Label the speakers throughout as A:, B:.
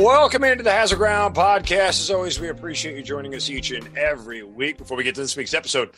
A: Welcome into the Hazard Ground podcast. As always, we appreciate you joining us each and every week. Before we get to this week's episode,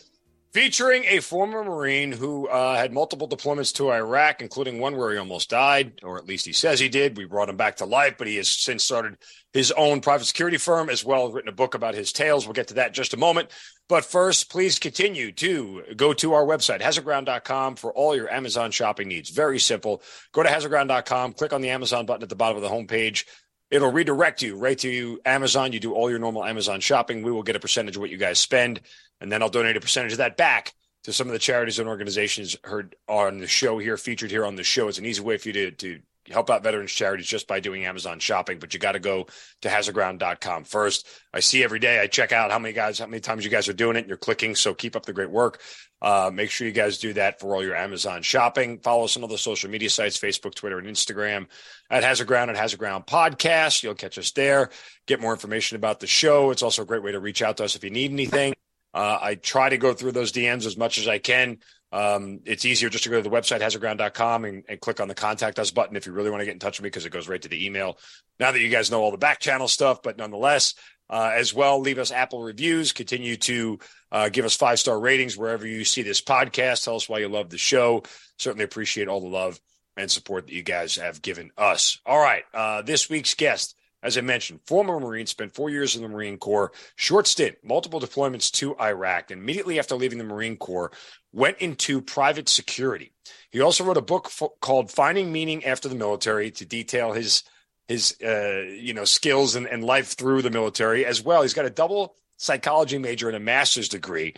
A: featuring a former Marine who uh, had multiple deployments to Iraq, including one where he almost died, or at least he says he did. We brought him back to life, but he has since started his own private security firm as well written a book about his tales. We'll get to that in just a moment. But first, please continue to go to our website, hazardground.com, for all your Amazon shopping needs. Very simple. Go to hazardground.com, click on the Amazon button at the bottom of the homepage. It'll redirect you right to Amazon. You do all your normal Amazon shopping. We will get a percentage of what you guys spend and then I'll donate a percentage of that back to some of the charities and organizations heard on the show here, featured here on the show. It's an easy way for you to, to help out veterans charities just by doing Amazon shopping, but you got to go to hazardground.com first. I see every day, I check out how many guys, how many times you guys are doing it and you're clicking. So keep up the great work. Uh, make sure you guys do that for all your Amazon shopping. Follow us on all the social media sites, Facebook, Twitter, and Instagram at Hazard Ground and Hazard Ground Podcast. You'll catch us there. Get more information about the show. It's also a great way to reach out to us if you need anything. Uh, I try to go through those DMs as much as I can. Um, it's easier just to go to the website, hazardground.com, and, and click on the contact us button if you really want to get in touch with me because it goes right to the email. Now that you guys know all the back channel stuff, but nonetheless, uh, as well, leave us Apple reviews. Continue to uh, give us five star ratings wherever you see this podcast. Tell us why you love the show. Certainly appreciate all the love and support that you guys have given us. All right. Uh, this week's guest as I mentioned, former Marine, spent four years in the Marine Corps, short stint, multiple deployments to Iraq, and immediately after leaving the Marine Corps, went into private security. He also wrote a book f- called "Finding Meaning After the Military" to detail his his uh, you know skills and, and life through the military as well. He's got a double psychology major and a master's degree,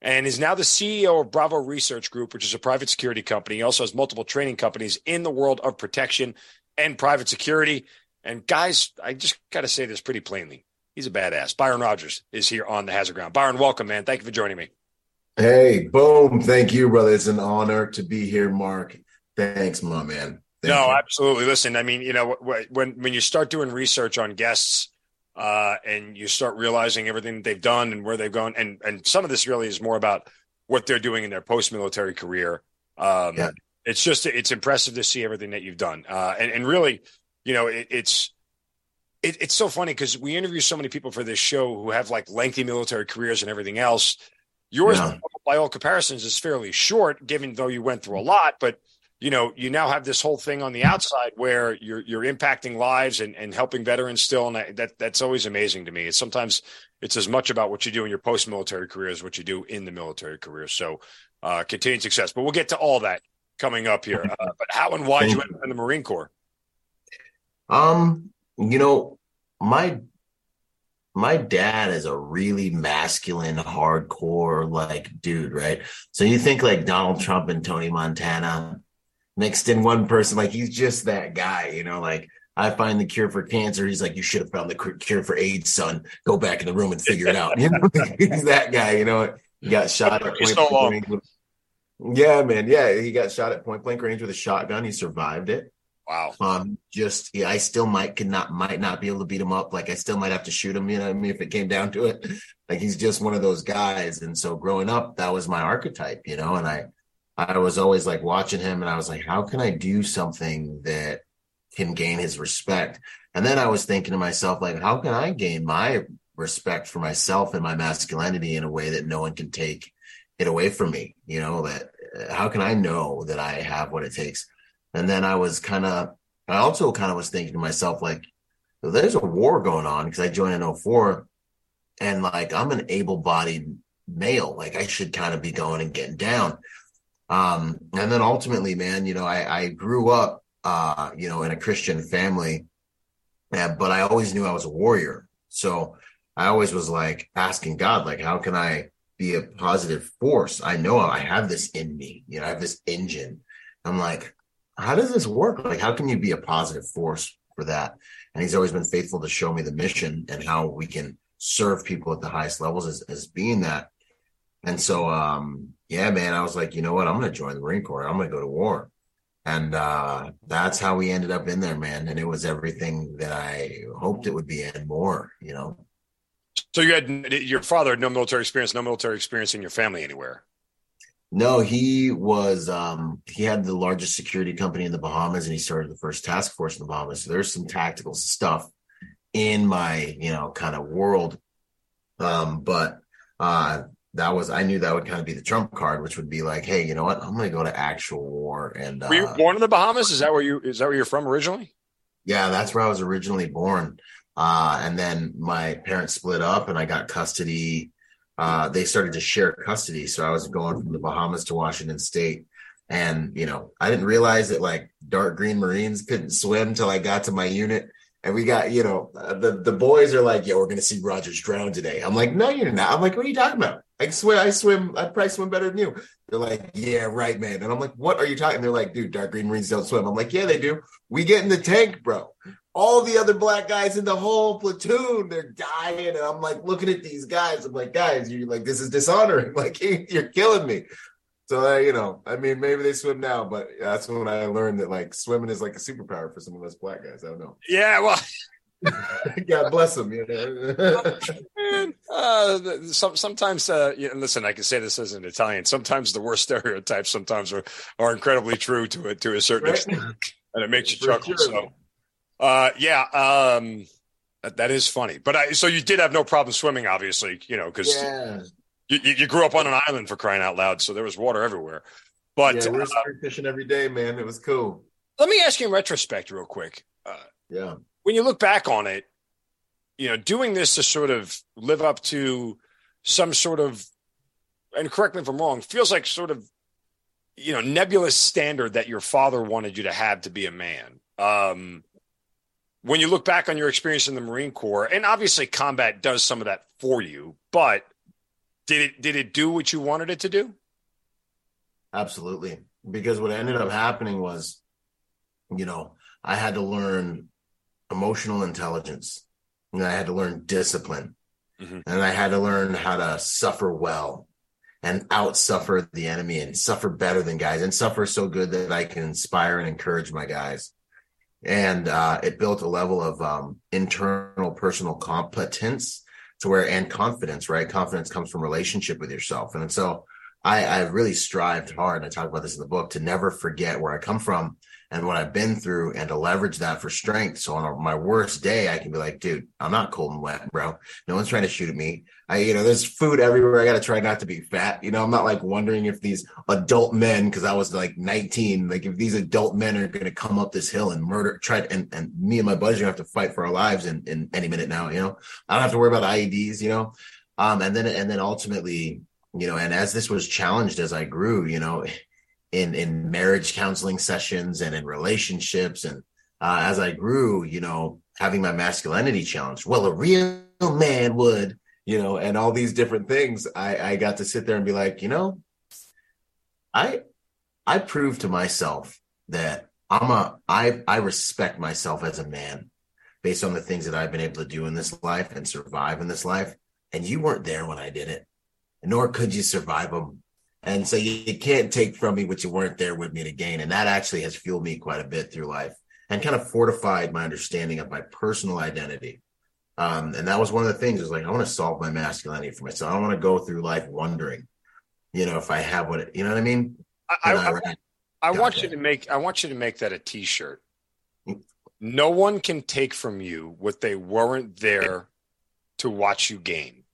A: and is now the CEO of Bravo Research Group, which is a private security company. He also has multiple training companies in the world of protection and private security. And guys, I just got to say this pretty plainly. He's a badass. Byron Rodgers is here on the Hazard Ground. Byron, welcome, man. Thank you for joining me.
B: Hey, boom. Thank you, brother. It's an honor to be here, Mark. Thanks, my man. Thank
A: no,
B: you.
A: absolutely. Listen, I mean, you know, when when you start doing research on guests uh, and you start realizing everything that they've done and where they've gone, and and some of this really is more about what they're doing in their post military career. Um, yeah. It's just it's impressive to see everything that you've done, uh, and and really you know, it, it's it, it's so funny because we interview so many people for this show who have like lengthy military careers and everything else. Yours, yeah. by all comparisons, is fairly short, given though you went through a lot. But you know, you now have this whole thing on the outside where you're you're impacting lives and, and helping veterans still, and that that's always amazing to me. It's sometimes it's as much about what you do in your post military career as what you do in the military career. So, uh, continued success. But we'll get to all that coming up here. Uh, but how and why did you end in the Marine Corps?
B: Um, you know, my my dad is a really masculine, hardcore like dude, right? So you think like Donald Trump and Tony Montana mixed in one person, like he's just that guy, you know, like I find the cure for cancer. He's like, you should have found the cure for AIDS, son. Go back in the room and figure it out. You know, he's that guy. You know, he got shot at point blank yeah, man. Yeah, he got shot at point blank range with a shotgun. He survived it.
A: Wow.
B: Um, just yeah, I still might could not might not be able to beat him up. Like I still might have to shoot him, you know what I mean, if it came down to it. Like he's just one of those guys. And so growing up, that was my archetype, you know, and I I was always like watching him and I was like, how can I do something that can gain his respect? And then I was thinking to myself, like, how can I gain my respect for myself and my masculinity in a way that no one can take it away from me? You know, that how can I know that I have what it takes? And then I was kind of, I also kind of was thinking to myself, like, there's a war going on because I joined in 04 and like I'm an able bodied male. Like I should kind of be going and getting down. Um, and then ultimately, man, you know, I, I grew up, uh, you know, in a Christian family, yeah, but I always knew I was a warrior. So I always was like asking God, like, how can I be a positive force? I know I have this in me, you know, I have this engine. I'm like, how does this work? Like, how can you be a positive force for that? And he's always been faithful to show me the mission and how we can serve people at the highest levels as, as being that. And so, um, yeah, man, I was like, you know what? I'm going to join the Marine Corps. I'm going to go to war. And uh, that's how we ended up in there, man. And it was everything that I hoped it would be and more, you know.
A: So you had your father had no military experience, no military experience in your family anywhere.
B: No, he was um he had the largest security company in the Bahamas and he started the first task force in the Bahamas. So there's some tactical stuff in my, you know, kind of world. Um, but uh that was I knew that would kind of be the trump card, which would be like, hey, you know what? I'm gonna go to actual war and
A: Were you
B: uh,
A: born in the Bahamas? Is that where you is that where you're from originally?
B: yeah, that's where I was originally born. Uh and then my parents split up and I got custody uh, they started to share custody. So I was going from the Bahamas to Washington State. And, you know, I didn't realize that like dark green Marines couldn't swim till I got to my unit. And we got, you know, uh, the, the boys are like, yeah, we're going to see Rodgers drown today. I'm like, no, you're not. I'm like, what are you talking about? I swear I swim. I probably swim better than you. They're like, yeah, right, man. And I'm like, what are you talking? They're like, dude, dark green Marines don't swim. I'm like, yeah, they do. We get in the tank, bro all the other black guys in the whole platoon, they're dying. And I'm like looking at these guys. I'm like, guys, you're like, this is dishonoring. Like, you're killing me. So, uh, you know, I mean, maybe they swim now, but that's when I learned that like swimming is like a superpower for some of us black guys. I don't know.
A: Yeah, well,
B: God bless them. You know?
A: Uh, some, sometimes, uh, you know, listen, I can say this as an Italian. Sometimes the worst stereotypes sometimes are, are incredibly true to it to a certain
B: Right.
A: extent, and it makes you
B: For
A: chuckle.
B: sure.
A: So, uh, yeah, um, that, that is funny. But I, so you did have no problem swimming, obviously, you know, because
B: yeah.
A: you, you grew up on an island for crying out loud, so there was water everywhere. But
B: yeah, we're
A: uh,
B: fishing every day, man. It was cool.
A: let me ask you in retrospect, real quick. Uh,
B: Yeah.
A: when you look back on it, you know, doing this to sort of live up to some sort of, and correct me if I'm wrong, feels like sort of, you know, nebulous standard that your father wanted you to have to be a man. Um, when you look back on your experience in the Marine Corps, and obviously combat does some of that for you, but did it did it do what you wanted it to do?
B: Absolutely. Because what ended up happening was, you know, I had to learn emotional intelligence and I had to learn discipline
A: Mhm.
B: and I had to learn how to suffer well and out suffer the enemy and suffer better than guys and suffer so good that I can inspire and encourage my guys. And uh, it built a level of um, internal personal competence to where and confidence, right? Confidence comes from relationship with yourself. And so I, I really strived hard, and I talk about this in the book, to never forget where I come from and what I've been through and to leverage that for strength. So on my worst day, I can be like, dude, I'm not cold and wet, bro. No one's trying to shoot at me. I, you know, there's food everywhere. I got to try not to be fat. You know, I'm not like wondering if these adult men, cause I was like 19, like if these adult men are going to come up this hill and murder, try to, and, and me and my buddies are going to have to fight for our lives in, in any minute now, you know, I don't have to worry about IEDs, you know? Um, and then, and then ultimately, you know, and as this was challenged as I grew, you know, in in marriage counseling sessions and in relationships and uh, as I grew, you know, having my masculinity challenged. Well, a real man would, you know, and all these different things. I I got to sit there and be like, you know, I I proved to myself that I'm a I I respect myself as a man based on the things that I've been able to do in this life and survive in this life. And you weren't there when I did it, nor could you survive them. And so you, you can't take from me what you weren't there with me to gain. And that actually has fueled me quite a bit through life and kind of fortified my understanding of my personal identity. Um, and that was one of the things is like, I want to solve my masculinity for myself. I don't want to go through life wondering, you know, if I have what, it, you know what I mean?
A: I, I,
B: ran-
A: I want you to make I want you to make that a t-shirt. No one can take from you what they weren't there to watch you gain.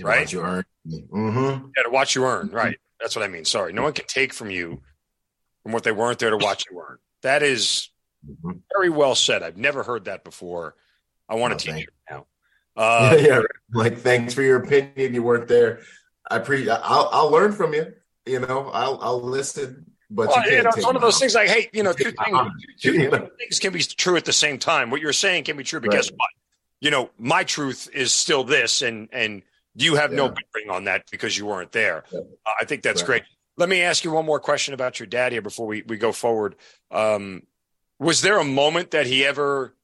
A: right.
B: You earn. Mm-hmm.
A: Yeah, to watch you earn. Right. That's what I mean. Sorry. No one can take from you from what they weren't there to watch you earn. That is
B: Mhm.
A: very well said. I've never heard that before. I want
B: Oh,
A: a
B: thank
A: t-shirt now. Uh,
B: yeah, yeah. Like, thanks for your opinion. You weren't there. I pre. I'll I'll learn from you. You know, I'll I'll listen. But
A: well,
B: you
A: you know, it's one of those things like, hey, you know, two things, two, two things can be true at the same time. What you're saying can be true, but
B: Right.
A: guess what? You know, my truth is still this, and and you have no bearing on that because you weren't there.
B: Yeah.
A: Uh, I think that's
B: Right.
A: great. Let me ask you one more question about your dad here before we, we go forward. Um, was there a moment that he ever,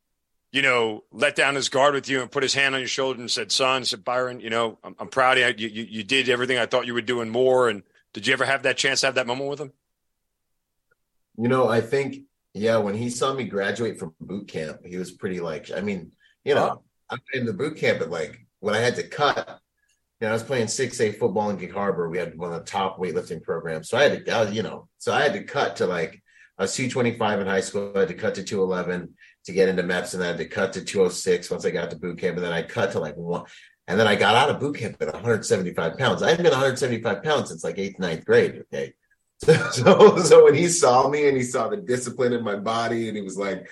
A: you know, let down his guard with you and put his hand on your shoulder and said, "Son," said Byron, you know, I'm, I'm proud of you. you. You did everything I thought you were doing more. And did you ever have that chance to have that moment with him?
B: You know, I think yeah, when he saw me graduate from boot camp, he was pretty like, I mean, you know, I'm in the boot camp, but like when I had to cut, you know, I was playing 6A football in Gig Harbor. We had one of the top weightlifting programs. So I had to, I you know, so I had to cut to like, I was 225 in high school. I had to cut to 211 to get into MEPS and then I had to cut to 206 once I got to boot camp. And then I cut to like one. And then I got out of boot camp at 175 pounds. I hadn't been 175 pounds since like eighth, ninth grade. Okay. So, so when he saw me and he saw the discipline in my body and he was like,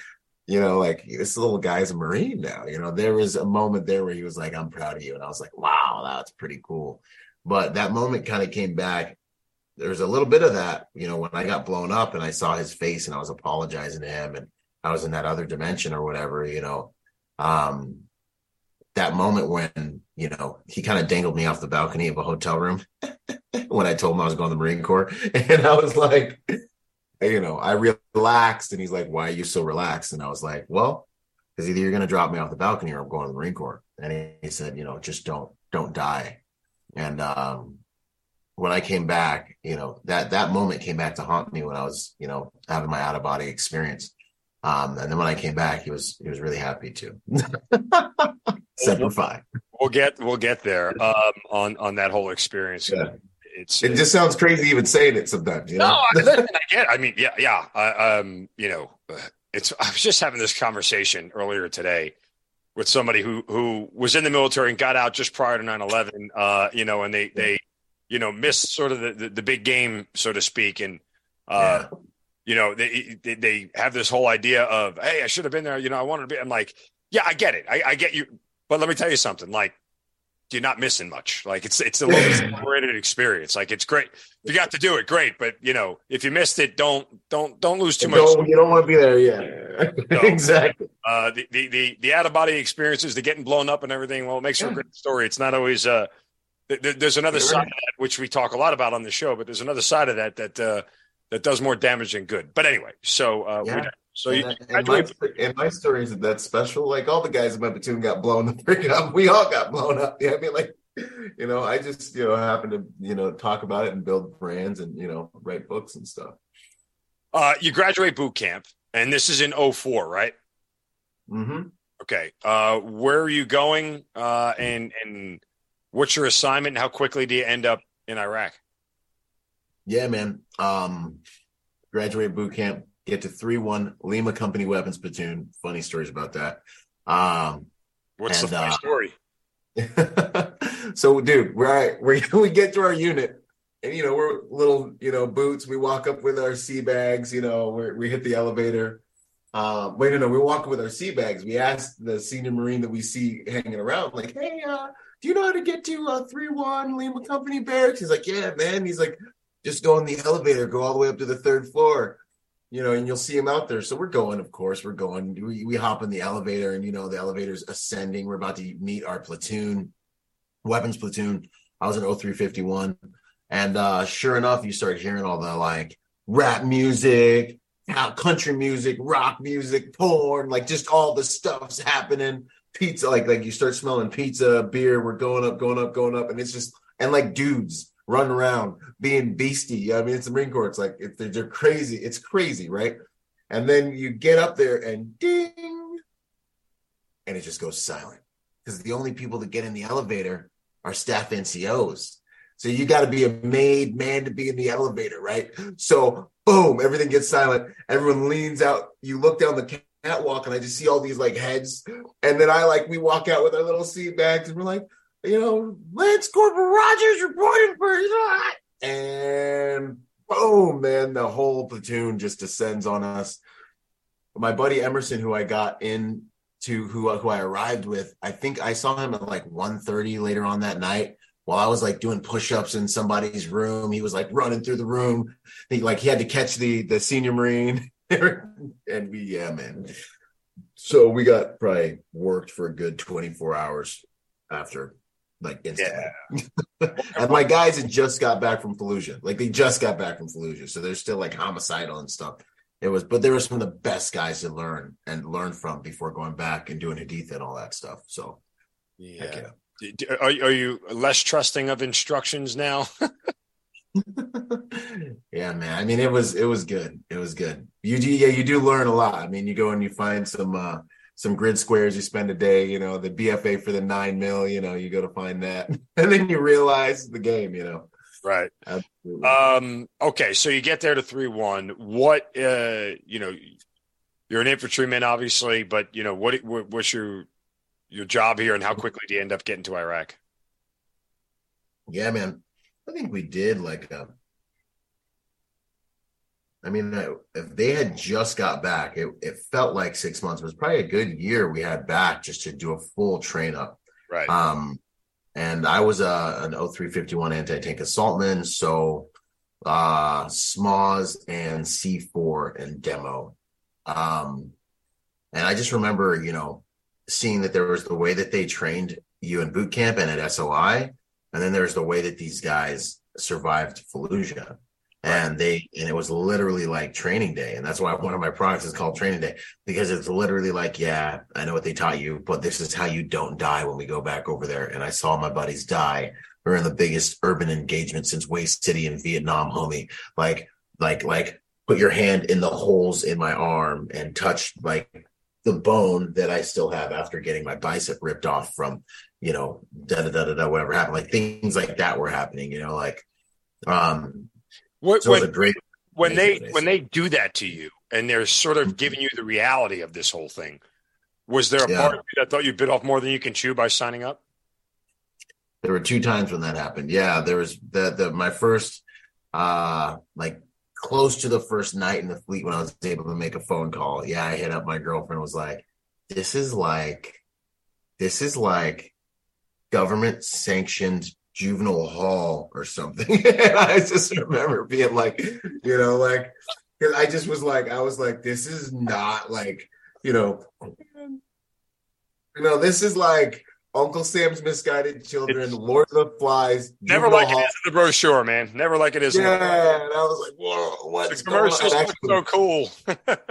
B: you know, like this little guy's a Marine now. You know, there was a moment there where he was like, I'm proud of you. And I was like, wow, that's pretty cool. But that moment kind of came back. There's a little bit of that, you know, when I got blown up and I saw his face and I was apologizing to him and I was in that other dimension or whatever, you know. Um, that moment when, you know, he kind of dangled me off the balcony of a hotel room when I told him I was going to the Marine Corps. And I was like, you know, I relaxed and he's like, why are you so relaxed? And I was like, well, because either you're going to drop me off the balcony or I'm going to the Marine Corps. And he, he said, you know, just don't, don't die. And, um, when I came back, you know, that, that moment came back to haunt me when I was, you know, having my out of body experience. Um, and then when I came back, he was, he was really happy too. Semper Fi.
A: We'll get, we'll get there, um, on, on that whole experience.
B: Yeah
A: it's
B: it just sounds crazy even saying it sometimes. You know?
A: No, I, I get. I mean, yeah, yeah. Uh, um, you know, it's. I was just having this conversation earlier today with somebody who who was in the military and got out just prior to 9-11, uh, you know, and they they you know missed sort of the, the, the big game, so to speak, and uh, yeah. you know they, they, they have this whole idea of hey, I should have been there. You know, I wanted to be. I'm like, yeah, I get it. I, I get you, but let me tell you something. Like you're not missing much. Like it's it's a little experience. Like it's great. If you got to do it, great. But you know, if you missed it, don't don't don't lose too
B: don't,
A: much.
B: You don't want to be there. Yeah, exactly.
A: Uh, the, the the the out of body experiences, the getting blown up and everything. Well, it makes for a great story. It's not always. Uh, th- there's another sure. side of that which we talk a lot about on the show, but there's another side of that that uh, that does more damage than good. But anyway, so uh, yeah. So
B: and, you, and, my, and my story isn't that special. Like all the guys in my platoon got blown the freak up. We all got blown up. Yeah, I mean, like, you know, I just you know happen to you know talk about it and build brands and you know write books and stuff.
A: Uh, you graduate boot camp, and this is in 04, right?
B: Mm-hmm.
A: Okay. Uh, where are you going? Uh, and and what's your assignment? And how quickly do you end up in Iraq?
B: Yeah, man. Um, graduate boot camp get to 3 1 Lima Company Weapons Platoon. Funny stories about that. Um,
A: What's and, the funny uh, story?
B: so, dude, we're, we we get to our unit, and you know we're little, you know, boots. We walk up with our sea bags. You know, we we hit the elevator. Um, wait, no, no, we walk with our sea bags. We ask the senior marine that we see hanging around, like, "Hey, uh, do you know how to get to uh, three one Lima Company barracks?" He's like, "Yeah, man." He's like, "Just go in the elevator, go all the way up to the third floor." You know, and you'll see him out there. So we're going, of course, we're going. We, we hop in the elevator, and you know, the elevator's ascending. We're about to meet our platoon, weapons platoon. I was in 0351. And uh, sure enough, you start hearing all the like rap music, country music, rock music, porn, like just all the stuff's happening. Pizza, like like you start smelling pizza, beer. We're going up, going up, going up, and it's just and like dudes running around being beastie. You know I mean, it's the Marine Corps. It's like it, they're, they're crazy. It's crazy, right? And then you get up there and ding, and it just goes silent because the only people that get in the elevator are staff NCOs. So you got to be a made man to be in the elevator, right? So boom, everything gets silent. Everyone leans out. You look down the catwalk, and I just see all these like heads. And then I like we walk out with our little seat bags, and we're like, you know, Lance Corporal Rodgers reporting for and boom, man, the whole platoon just descends on us. My buddy Emerson, who I got in to who who I arrived with, I think I saw him at like 1.30 later on that night while I was like doing push-ups in somebody's room. He was like running through the room. He like he had to catch the the senior marine. and we yeah, man. So we got probably worked for a good 24 hours after like instantly. Yeah. and my guys had just got back from Fallujah. Like they just got back from Fallujah. So they're still like homicidal and stuff. it was, but there were some of the best guys to learn and learn from before going back and doing Haditha and all that stuff. So,
A: yeah. yeah. Are, are you less trusting of instructions now?
B: yeah, man. I mean, it was it was good. It was good. You do, yeah, you do learn a lot. I mean, you go and you find some uh some grid squares. You spend a day, you know, the BFA for the nine mil. You know, you go to find that, and then you realize the game. You know,
A: right? Absolutely. Um. Okay, so you get there to three one. What? Uh. You know, you're an infantryman, obviously, but you know what? What's your your job here, and how quickly do you end up getting to Iraq?
B: Yeah, man. I think we did like a. I mean, if they had just got back, it, it felt like six months. It was probably a good year we had back just to do a full train up.
A: Right.
B: Um, and I was a an 0351 anti tank assaultman, so uh, SMAWS and C4 and demo. Um, and I just remember, you know, seeing that there was the way that they trained you in boot camp and at SOI, and then there's the way that these guys survived Fallujah. And they and it was literally like training day. And that's why one of my products is called training day, because it's literally like, yeah, I know what they taught you, but this is how you don't die when we go back over there. And I saw my buddies die. We're in the biggest urban engagement since Hue City in Vietnam, homie. Like, like, like put your hand in the holes in my arm and touch like the bone that I still have after getting my bicep ripped off from you know, da da da da da, whatever happened. Like things like that were happening, you know, like um
A: what, so when, great, when they when they do that to you and they're sort of giving you the reality of this whole thing, was there a yeah. part of you that thought you bit off more than you can chew by signing up?
B: There were two times when that happened. Yeah, there was the the my first uh like close to the first night in the fleet when I was able to make a phone call. Yeah, I hit up my girlfriend was like, This is like this is like government sanctioned juvenile hall or something. and I just remember being like, you know, like, because I just was like, I was like, this is not like, you know, you know, this is like Uncle Sam's Misguided Children, it's, Lord of the Flies.
A: Never like hall. it is in the brochure, man. Never like it is.
B: Yeah, and I was like, whoa, what's
A: the commercials so cool.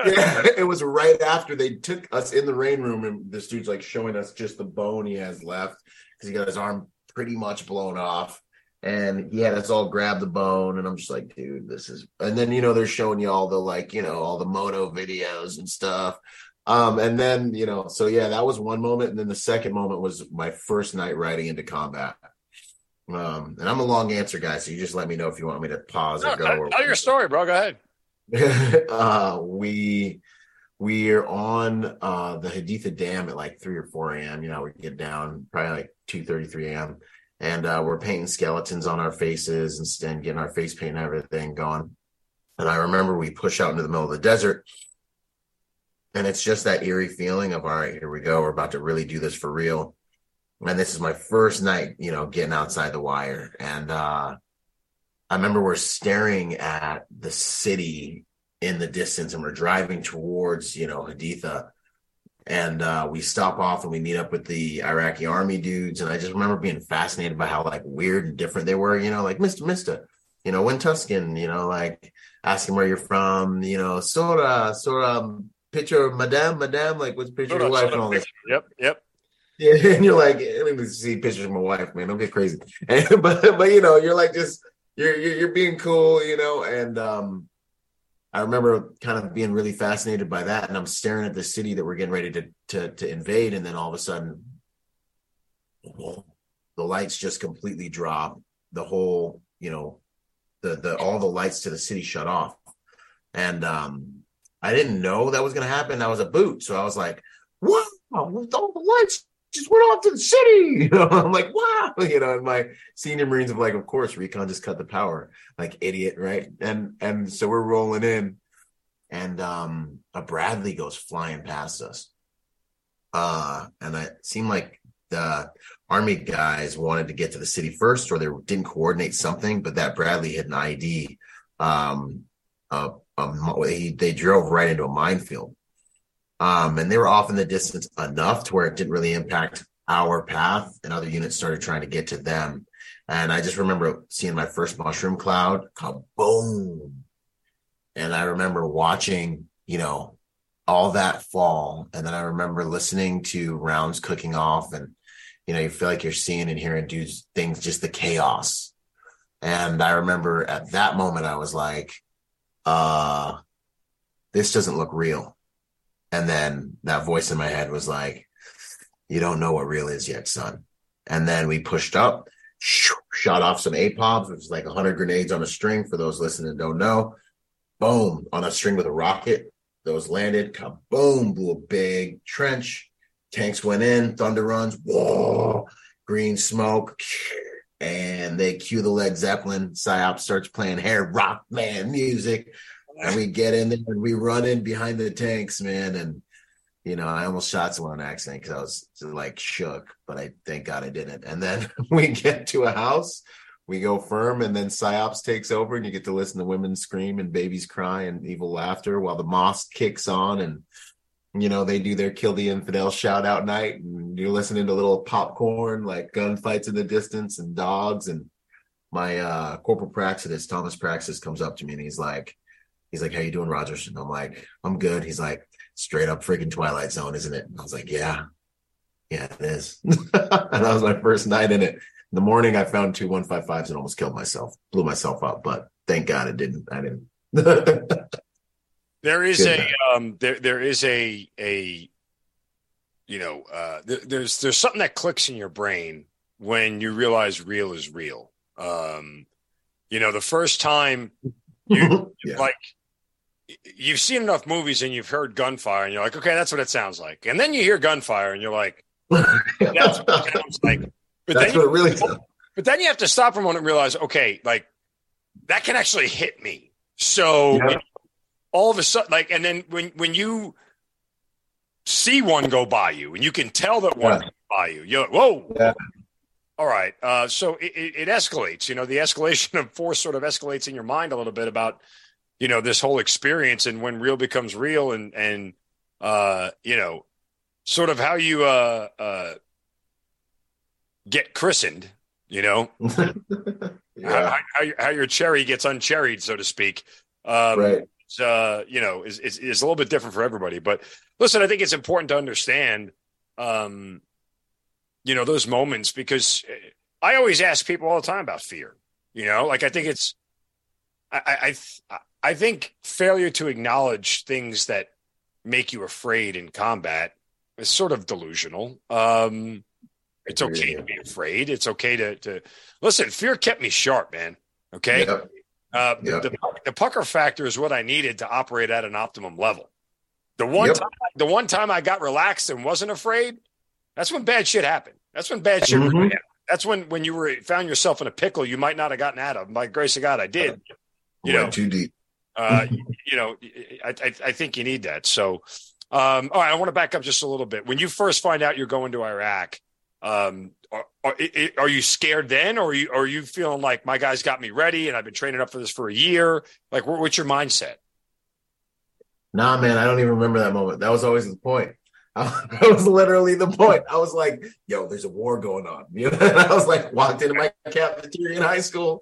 B: yeah, it was right after they took us in the rain room, and this dude's like showing us just the bone he has left because he got his arm pretty much blown off. And he had us all grab the bone, and I'm just like, dude, this is. And then you know they're showing you all the like, you know, all the moto videos and stuff. Um, and then you know, so yeah, that was one moment, and then the second moment was my first night riding into combat. Um, and I'm a long answer guy, so you just let me know if you want me to pause no, or go.
A: Tell,
B: or
A: tell your story, bro. Go
B: ahead. uh, we we're on uh, the Haditha Dam at like 3 or 4 a.m. You know, we get down probably like 2 33 a.m. And uh, we're painting skeletons on our faces and, getting our face paint and everything going. And I remember we push out into the middle of the desert. And it's just that eerie feeling of, all right, here we go. We're about to really do this for real. And this is my first night, you know, getting outside the wire. And uh, I remember we're staring at the city in the distance and we're driving towards, you know, Haditha. And uh, we stop off and we meet up with the Iraqi army dudes. And I just remember being fascinated by how like weird and different they were, you know, like Mr. Mister, you know, when Tuscan, you know, like asking where you're from, you know, Sora, Sora, picture of Madame, Madame, like what's picture of your wife and all this.
A: Yep, yep.
B: Yeah, and you're like, let me see pictures of my wife, man. Don't get crazy. And, but but you know, you're like just you're, you're you're being cool, you know, and um I remember kind of being really fascinated by that, and I'm staring at the city that we're getting ready to to, to invade, and then all of a sudden, the lights just completely drop. The whole, you know, the the all the lights to the city shut off, and um, I didn't know that was going to happen. I was a boot, so I was like, "Wow, all the lights just went off to the city. You know, I'm like, wow, you know, and my senior Marines of like, of course, recon just cut the power, like idiot, right? And and so we're rolling in, and um a Bradley goes flying past us. Uh, and it seemed like the army guys wanted to get to the city first, or they didn't coordinate something, but that Bradley had an ID. Um, uh, um, he, they drove right into a minefield um, and they were off in the distance enough to where it didn't really impact our path, and other units started trying to get to them. And I just remember seeing my first mushroom cloud, boom. And I remember watching, you know, all that fall. And then I remember listening to rounds cooking off and, you know, you feel like you're seeing and hearing dudes things, just the chaos. And I remember at that moment, I was like, uh, this doesn't look real. And then that voice in my head was like, you don't know what real is yet, son. And then we pushed up, shot off some APOBs, which is like 100 grenades on a string for those listening don't know. Boom, on a string with a rocket. Those landed, kaboom, blew a big trench. Tanks went in, thunder runs, whoa, green smoke. And they cue the Led Zeppelin. Psyop starts playing hair rock man music. And we get in there and we run in behind the tanks, man. And you know, I almost shot someone on accident because I was like shook, but I thank God I didn't. And then we get to a house, we go firm, and then psyops takes over, and you get to listen to women scream and babies cry and evil laughter while the mosque kicks on, and you know they do their kill the infidel shout out night, and you're listening to little popcorn like gunfights in the distance and dogs. And my uh corporal praxis, Thomas Praxis, comes up to me and he's like, he's like, "How you doing, Rodgers?" And I'm like, "I'm good." He's like straight up freaking Twilight Zone, isn't it? And I was like, yeah, yeah, it is. and that was my first night in it. In the morning, I found two 155s and almost killed myself, blew myself up, but thank God it didn't. I didn't.
A: there is Good a, um, there, there is a, a, you know, uh, th- there's, there's something that clicks in your brain when you realize real is real. Um, you know, the first time you yeah. like, you've seen enough movies and you've heard gunfire and you're like, okay, that's what it sounds like. And then you hear gunfire and you're like, that's what it sounds like. But that's then what you, really sounds. But then you have to stop for a moment and realize, okay, like that can actually hit me. So yeah. you know, all of a sudden, like, and then when when you see one go by you and you can tell that one yeah. by you, you're like, whoa. Yeah. All right. Uh, so it, it, it escalates. You know, the escalation of force sort of escalates in your mind a little bit about you know this whole experience and when real becomes real and and uh you know sort of how you uh uh get christened you know yeah. how, how, how, your cherry gets uncherried so to speak um right. uh you know is, is is a little bit different for everybody but listen i think it's important to understand um you know those moments because i always ask people all the time about fear you know like i think it's I, I, I think failure to acknowledge things that make you afraid in combat is sort of delusional. Um, it's okay to be afraid. It's okay to, to listen. Fear kept me sharp, man. Okay. Uh. The, the, pucker factor is what I needed to operate at an optimum level. The one yep. time, the one time I got relaxed and wasn't afraid, that's when bad shit happened. That's when bad shit. Mm-hmm. That's when when you were found yourself in a pickle you might not have gotten out of. By grace of God, I did.
B: You Went know, too deep.
A: Uh, you know, I, I, I, think you need that. So, um, all right, I want to back up just a little bit. When you first find out you're going to Iraq, um, are, are, are, you scared then, or are you, are you feeling like my guys got me ready and I've been training up for this for a year? Like, what's your mindset?
B: Nah, man, I don't even remember that moment. That was always the point. that was literally the point. I was like, yo, there's a war going on. You know, and I was like, walked into my cafeteria in high school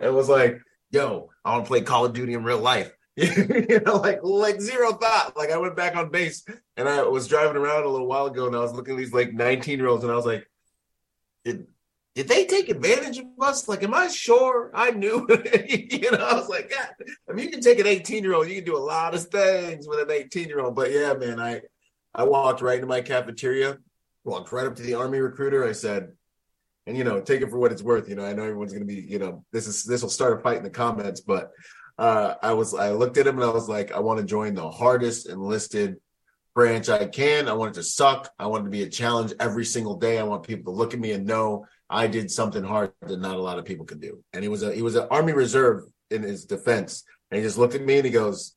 B: and was like, yo, I want to play Call of Duty in real life. you know, like like zero thought. Like I went back on base and I was driving around a little while ago and I was looking at these like 19 year olds and I was like, did did they take advantage of us? Like, am I sure I knew? you know, I was like, God, I mean, you can take an 18 year old, you can do a lot of things with an 18 year old. But yeah, man, I I walked right into my cafeteria, walked right up to the army recruiter. I said, and you know, take it for what it's worth. You know, I know everyone's going to be, you know, this is this will start a fight in the comments, but uh, I was I looked at him and I was like, I want to join the hardest enlisted branch I can. I want it to suck. I want it to be a challenge every single day. I want people to look at me and know I did something hard that not a lot of people can do. And he was a he was an Army Reserve in his defense, and he just looked at me and he goes,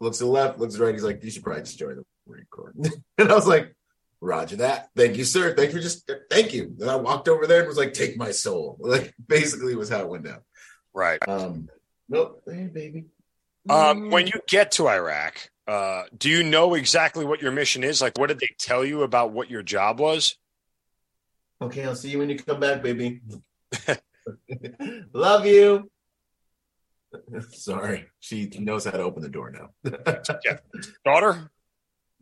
B: looks to the left, looks to the right. He's like, you should probably just join the Marine Corps. and I was like, Roger that. Thank you, sir. Thank you. Just thank you. And I walked over there and was like, take my soul. Like basically was how it went down.
A: Right.
B: Um, nope. Hey, baby.
A: Um, when you get to Iraq, uh, do you know exactly what your mission is? Like, what did they tell you about what your job was?
B: Okay, I'll see you when you come back, baby. Love you. Sorry, she knows how to open the door now.
A: yeah. Daughter?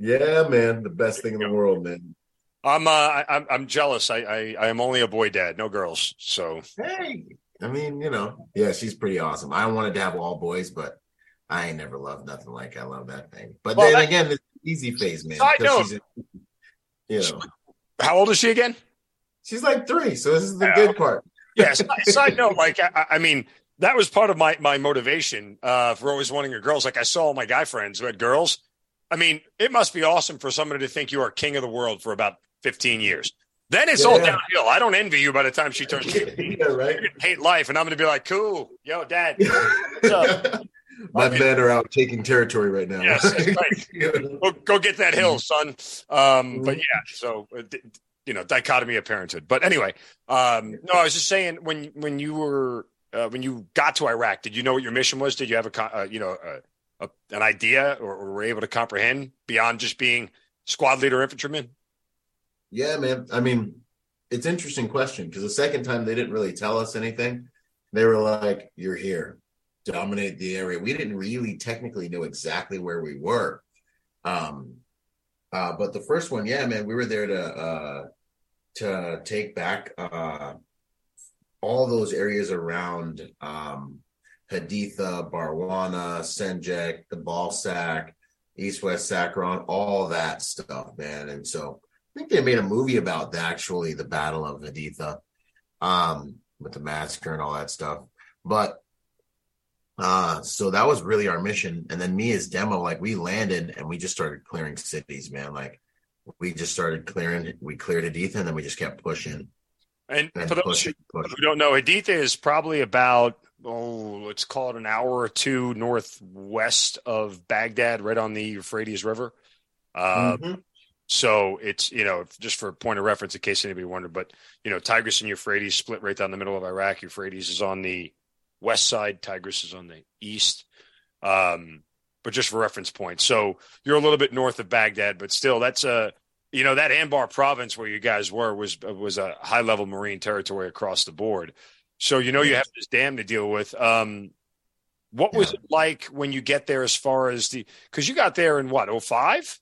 B: Yeah, man, the best thing in the world, man.
A: I'm uh, I, I'm I'm jealous. I, I I am only a boy dad, no girls. So
B: hey, I mean, you know, yeah, she's pretty awesome. I wanted to have all boys, but I ain't never loved nothing like I love that thing. But well, then again, it's easy phase, man.
A: I know.
B: you know,
A: how old is she again?
B: She's like three, so this is the good part.
A: yes. Side note, like I, I mean, that was part of my my motivation uh, for always wanting a girls. Like I saw all my guy friends who had girls. I mean, it must be awesome for somebody to think you are king of the world for about 15 years. Then it's yeah, all yeah. downhill. I don't envy you by the time she turns 15. yeah, right. hate life. And I'm going to be like, cool. Yo, dad.
B: My okay. men are out taking territory right now.
A: Yes, right. go, go, get that hill, son. Um, but yeah, so uh, you know, dichotomy of parenthood. But anyway, um, no, I was just saying when when you were uh, when you got to Iraq, did you know what your mission was? Did you have a uh, you know a, an idea or, or were able to comprehend beyond just being squad leader infantryman?
B: Yeah, man. I mean, it's interesting question because the second time they didn't really tell us anything. They were like, "You're here, dominate the area." We didn't really technically know exactly where we were. Um, uh, but the first one, yeah, man, we were there to uh, to take back uh, all those areas around um, Haditha, Barwana, Senjek, the Balsac, East West Sakron, all that stuff, man. And so I think they made a movie about the, actually the Battle of Haditha, um, with the massacre and all that stuff. But uh, so that was really our mission. And then me as demo, like we landed and we just started clearing cities, man. Like we just started clearing, we cleared Haditha and then we just kept pushing.
A: And, and for those who, who don't know, Haditha is probably about oh, let's call it an hour or two northwest of Baghdad, right on the Euphrates River. Uh, mm-hmm. So it's, you know, just for a point of reference, in case anybody wondered, but, you know, Tigris and Euphrates split right down the middle of Iraq. Euphrates is on the west side, Tigris is on the east. Um, but just for reference points. So you're a little bit north of Baghdad, but still, that's a, you know, that Anbar province where you guys were was was a high level Marine territory across the board. So you know you have this dam to deal with. Um, what was yeah. it like when you get there as far as the because you got there in what 05?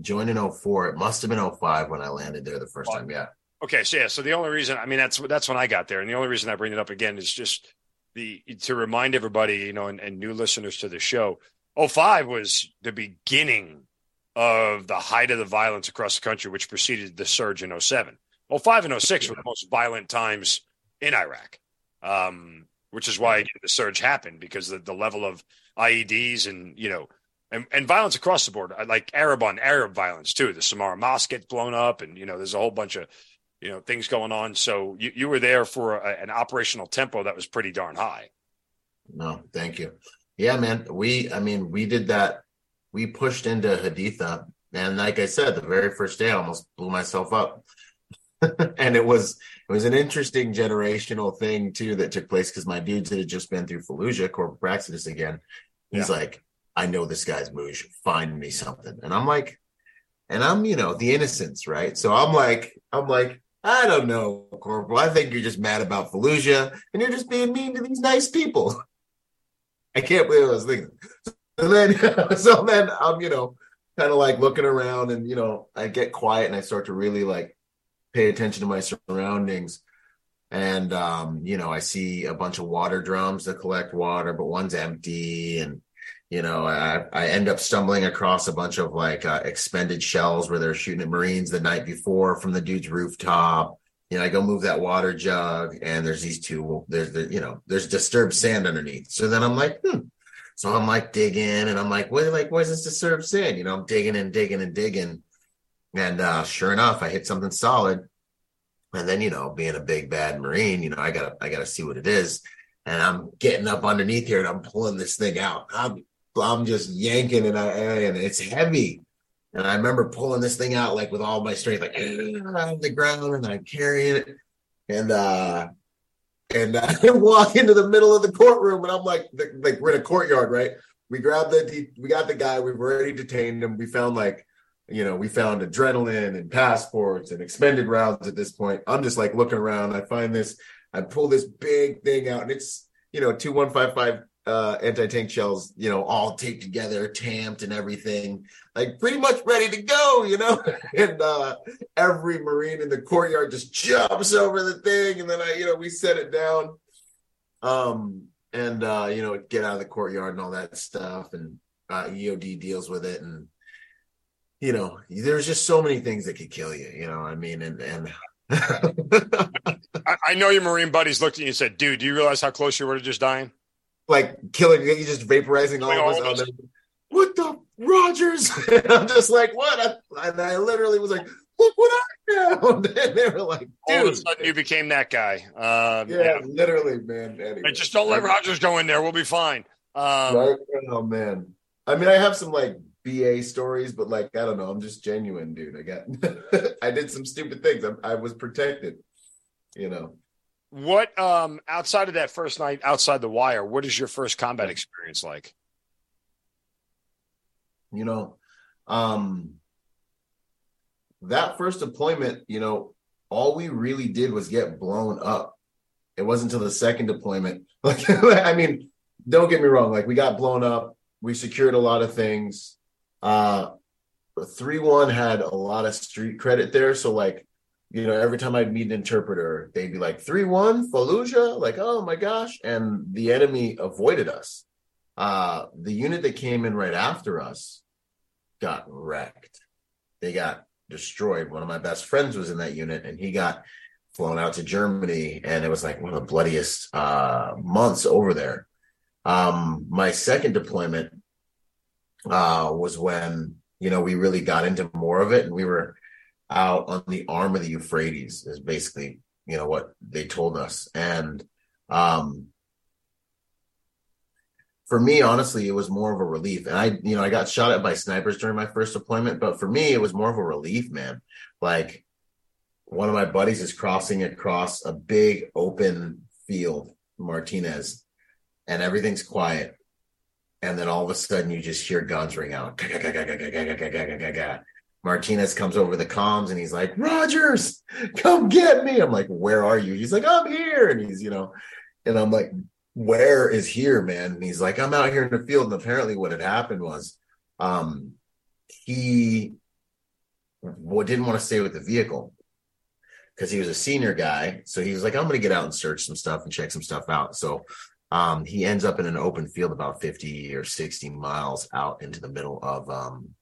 B: joined in 04. It must have been 05 when I landed there the first time. Yeah.
A: Okay. So yeah. So the only reason I mean that's that's when I got there, and the only reason I bring it up again is just the to remind everybody, you know, and, and new listeners to the show. 05 was the beginning of the height of the violence across the country, which preceded the surge in 07. 05 and 06 were the most violent times in Iraq, um, which is why the surge happened because the, the level of IEDs and, you know, and, and violence across the board, like Arab on Arab violence too. The Samarra Mosque gets blown up, and you know there's a whole bunch of you know things going on. So you, you were there for a, an operational tempo that was pretty darn high.
B: No, thank you. Yeah, man. We, I mean, we did that. We pushed into Haditha, and like I said, the very first day, I almost blew myself up. and it was it was an interesting generational thing too that took place because my dudes had just been through Fallujah, Corporal Praxedis again. He's yeah. like, I know this guy's moosh. Find me something. And I'm like, and I'm, you know, the innocence, right? So I'm like, I'm like, I don't know, Corporal. I think you're just mad about Fallujah and you're just being mean to these nice people. I can't believe I was thinking. So then, so then I'm, you know, kind of like looking around and, you know, I get quiet and I start to really like pay attention to my surroundings. And, um, you know, I see a bunch of water drums that collect water, but one's empty. And, you know, I, I end up stumbling across a bunch of like uh, expended shells where they're shooting at Marines the night before from the dude's rooftop. You know, I go move that water jug, and there's these two. There's the you know, there's disturbed sand underneath. So then I'm like, hmm. So I'm like digging, and I'm like, what? Like, where's this disturbed sand? You know, I'm digging and digging and digging, and uh, sure enough, I hit something solid. And then you know, being a big bad Marine, you know, I gotta I gotta see what it is and I'm getting up underneath here and I'm pulling this thing out. I'm I'm just yanking and I and it's heavy. And I remember pulling this thing out like with all my strength, like on the ground, and I'm carrying it. And uh and I walk into the middle of the courtroom, and I'm like, like we're in a courtyard, right? We grabbed the, we got the guy, we've already detained him. We found like, you know, we found adrenaline and passports and expended rounds at this point. I'm just like looking around. I find this I pull this big thing out, and it's you know two one five five uh, anti tank shells, you know, all taped together, tamped, and everything, like pretty much ready to go, you know. and uh, every Marine in the courtyard just jumps over the thing, and then I, you know, we set it down, um, and uh, you know, get out of the courtyard and all that stuff, and uh, EOD deals with it, and you know, there's just so many things that could kill you, you know. I mean, and and.
A: I, I know your Marine buddies looked at you and said, "Dude, do you realize how close you were to just dying?"
B: like killing you just vaporizing all, all of us. Of what the Rodgers? I'm just like, what? I, and I literally was like, look what I found. And they were like, dude.
A: All of a sudden you became that guy.
B: Um, yeah, yeah, literally, man.
A: Anyway. And just don't let Rodgers go in there. We'll be fine. Um,
B: right? Oh man. I mean, I have some like BA stories, but like, I don't know. I'm just genuine, dude. I got, I did some stupid things. I, I was protected, you know.
A: What um outside of that first night outside the wire, what is your first combat experience like?
B: You know, um that first deployment, you know, all we really did was get blown up. It wasn't until the second deployment. Like I mean, don't get me wrong, like we got blown up, we secured a lot of things. Uh 3-1 had a lot of street credit there, so like you know, every time I'd meet an interpreter, they'd be like, 3 1, Fallujah, like, oh my gosh. And the enemy avoided us. Uh, the unit that came in right after us got wrecked. They got destroyed. One of my best friends was in that unit and he got flown out to Germany. And it was like one of the bloodiest uh, months over there. Um, my second deployment uh, was when, you know, we really got into more of it and we were out on the arm of the Euphrates is basically, you know, what they told us. And um for me, honestly, it was more of a relief. And I, you know, I got shot at by snipers during my first deployment, but for me, it was more of a relief, man. Like one of my buddies is crossing across a big open field, Martinez, and everything's quiet. And then all of a sudden you just hear guns ring out. Martinez comes over the comms and he's like, Rodgers, come get me. I'm like, where are you? He's like, I'm here. And he's, you know, and I'm like, where is here, man? And he's like, I'm out here in the field. And apparently what had happened was um he didn't want to stay with the vehicle because he was a senior guy. So he was like, I'm gonna get out and search some stuff and check some stuff out. So um he ends up in an open field about 50 or 60 miles out into the middle of um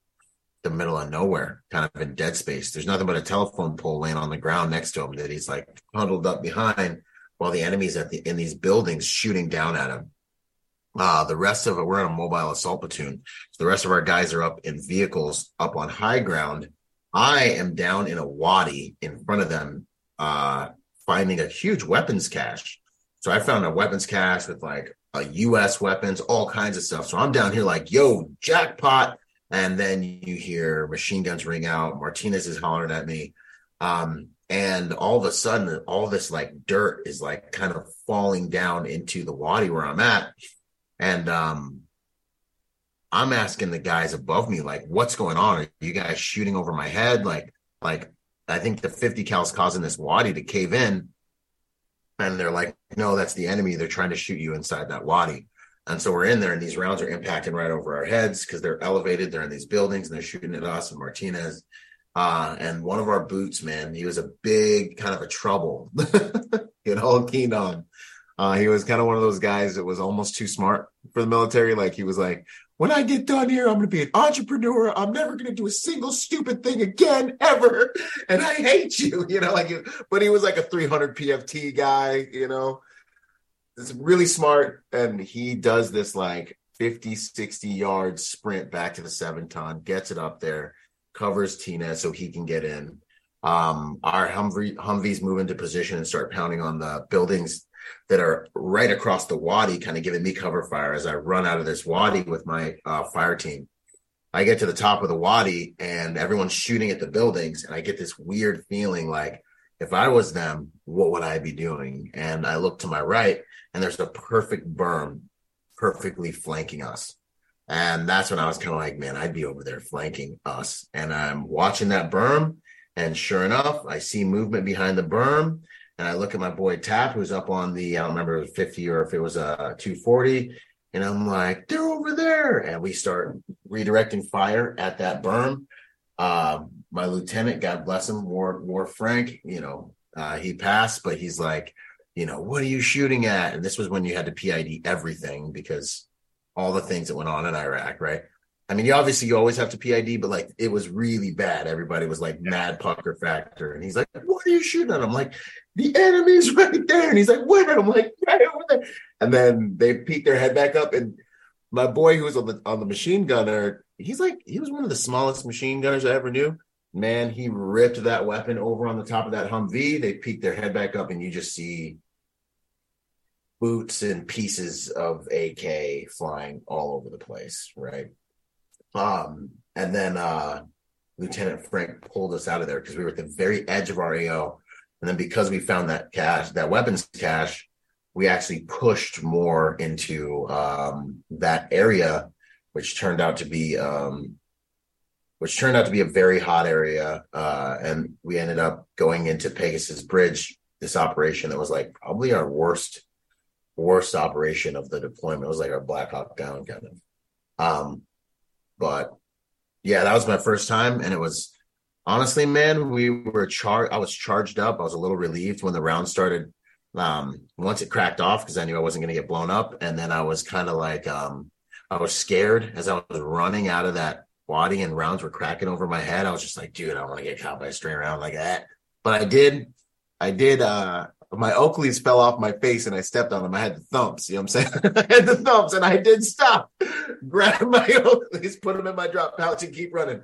B: the middle of nowhere, kind of in dead space. There's nothing but a telephone pole laying on the ground next to him that he's like huddled up behind while the enemy's at the in these buildings shooting down at him. Uh, the rest of it, we're in a mobile assault platoon. So the rest of our guys are up in vehicles up on high ground. I am down in a wadi in front of them, uh, finding a huge weapons cache. So I found a weapons cache with like a US weapons, all kinds of stuff. So I'm down here like, yo, jackpot and then you hear machine guns ring out. Martinez is hollering at me. Um, and all of a sudden, all this like dirt is like kind of falling down into the wadi where I'm at. And um, I'm asking the guys above me, like, what's going on? Are you guys shooting over my head? Like, like I think the 50 cal's causing this wadi to cave in. And they're like, no, that's the enemy. They're trying to shoot you inside that wadi. And so we're in there, and these rounds are impacting right over our heads because they're elevated. They're in these buildings, and they're shooting at us and Martinez. Uh, and one of our boots, man, he was a big kind of a trouble, you know, keen on. Uh, he was kind of one of those guys that was almost too smart for the military. Like he was like, when I get done here, I'm going to be an entrepreneur. I'm never going to do a single stupid thing again, ever. And I hate you, you know, like, but he was like a 300 PFT guy, you know, is really smart and he does this like 50 60 yard sprint back to the seven ton gets it up there covers tina so he can get in um our humvee humvees move into position and start pounding on the buildings that are right across the wadi kind of giving me cover fire as i run out of this wadi with my uh, fire team i get to the top of the wadi and everyone's shooting at the buildings and i get this weird feeling like if i was them what would i be doing and i look to my right and there's a perfect berm perfectly flanking us. And that's when I was kind of like, man, I'd be over there flanking us. And I'm watching that berm. And sure enough, I see movement behind the berm. And I look at my boy Tap, who's up on the, I don't remember if it was 50 or if it was a 240. And I'm like, they're over there. And we start redirecting fire at that berm. Uh, my lieutenant, God bless him, War, War Frank, you know, uh, he passed, but he's like, you know, what are you shooting at? And this was when you had to PID everything because all the things that went on in Iraq, right? I mean, you obviously you always have to PID, but like it was really bad. Everybody was like mad pucker factor. And he's like, What are you shooting at? I'm like, the enemy's right there. And he's like, Where? I'm like, right over there. And then they peek their head back up. And my boy who was on the on the machine gunner, he's like, he was one of the smallest machine gunners I ever knew. Man, he ripped that weapon over on the top of that Humvee. They peek their head back up, and you just see boots and pieces of AK flying all over the place, right? Um, and then uh Lieutenant Frank pulled us out of there because we were at the very edge of our AO. And then because we found that cache, that weapons cache, we actually pushed more into um, that area, which turned out to be um, which turned out to be a very hot area. Uh, and we ended up going into Pegasus Bridge, this operation that was like probably our worst worst operation of the deployment. It was like our Black Hawk down kind of. Um, but yeah, that was my first time, and it was honestly, man, we were charged. I was charged up. I was a little relieved when the round started. Um, once it cracked off, because I knew I wasn't going to get blown up, and then I was kind of like, um, I was scared as I was running out of that wadi and rounds were cracking over my head. I was just like, dude, I don't want to get caught by a stray round like that. But I did. I did. Uh, my Oakleys fell off my face and I stepped on them. I had the thumps, you know what I'm saying? I had the thumps and I did stop, grab my Oakleys, put them in my drop pouch and keep running.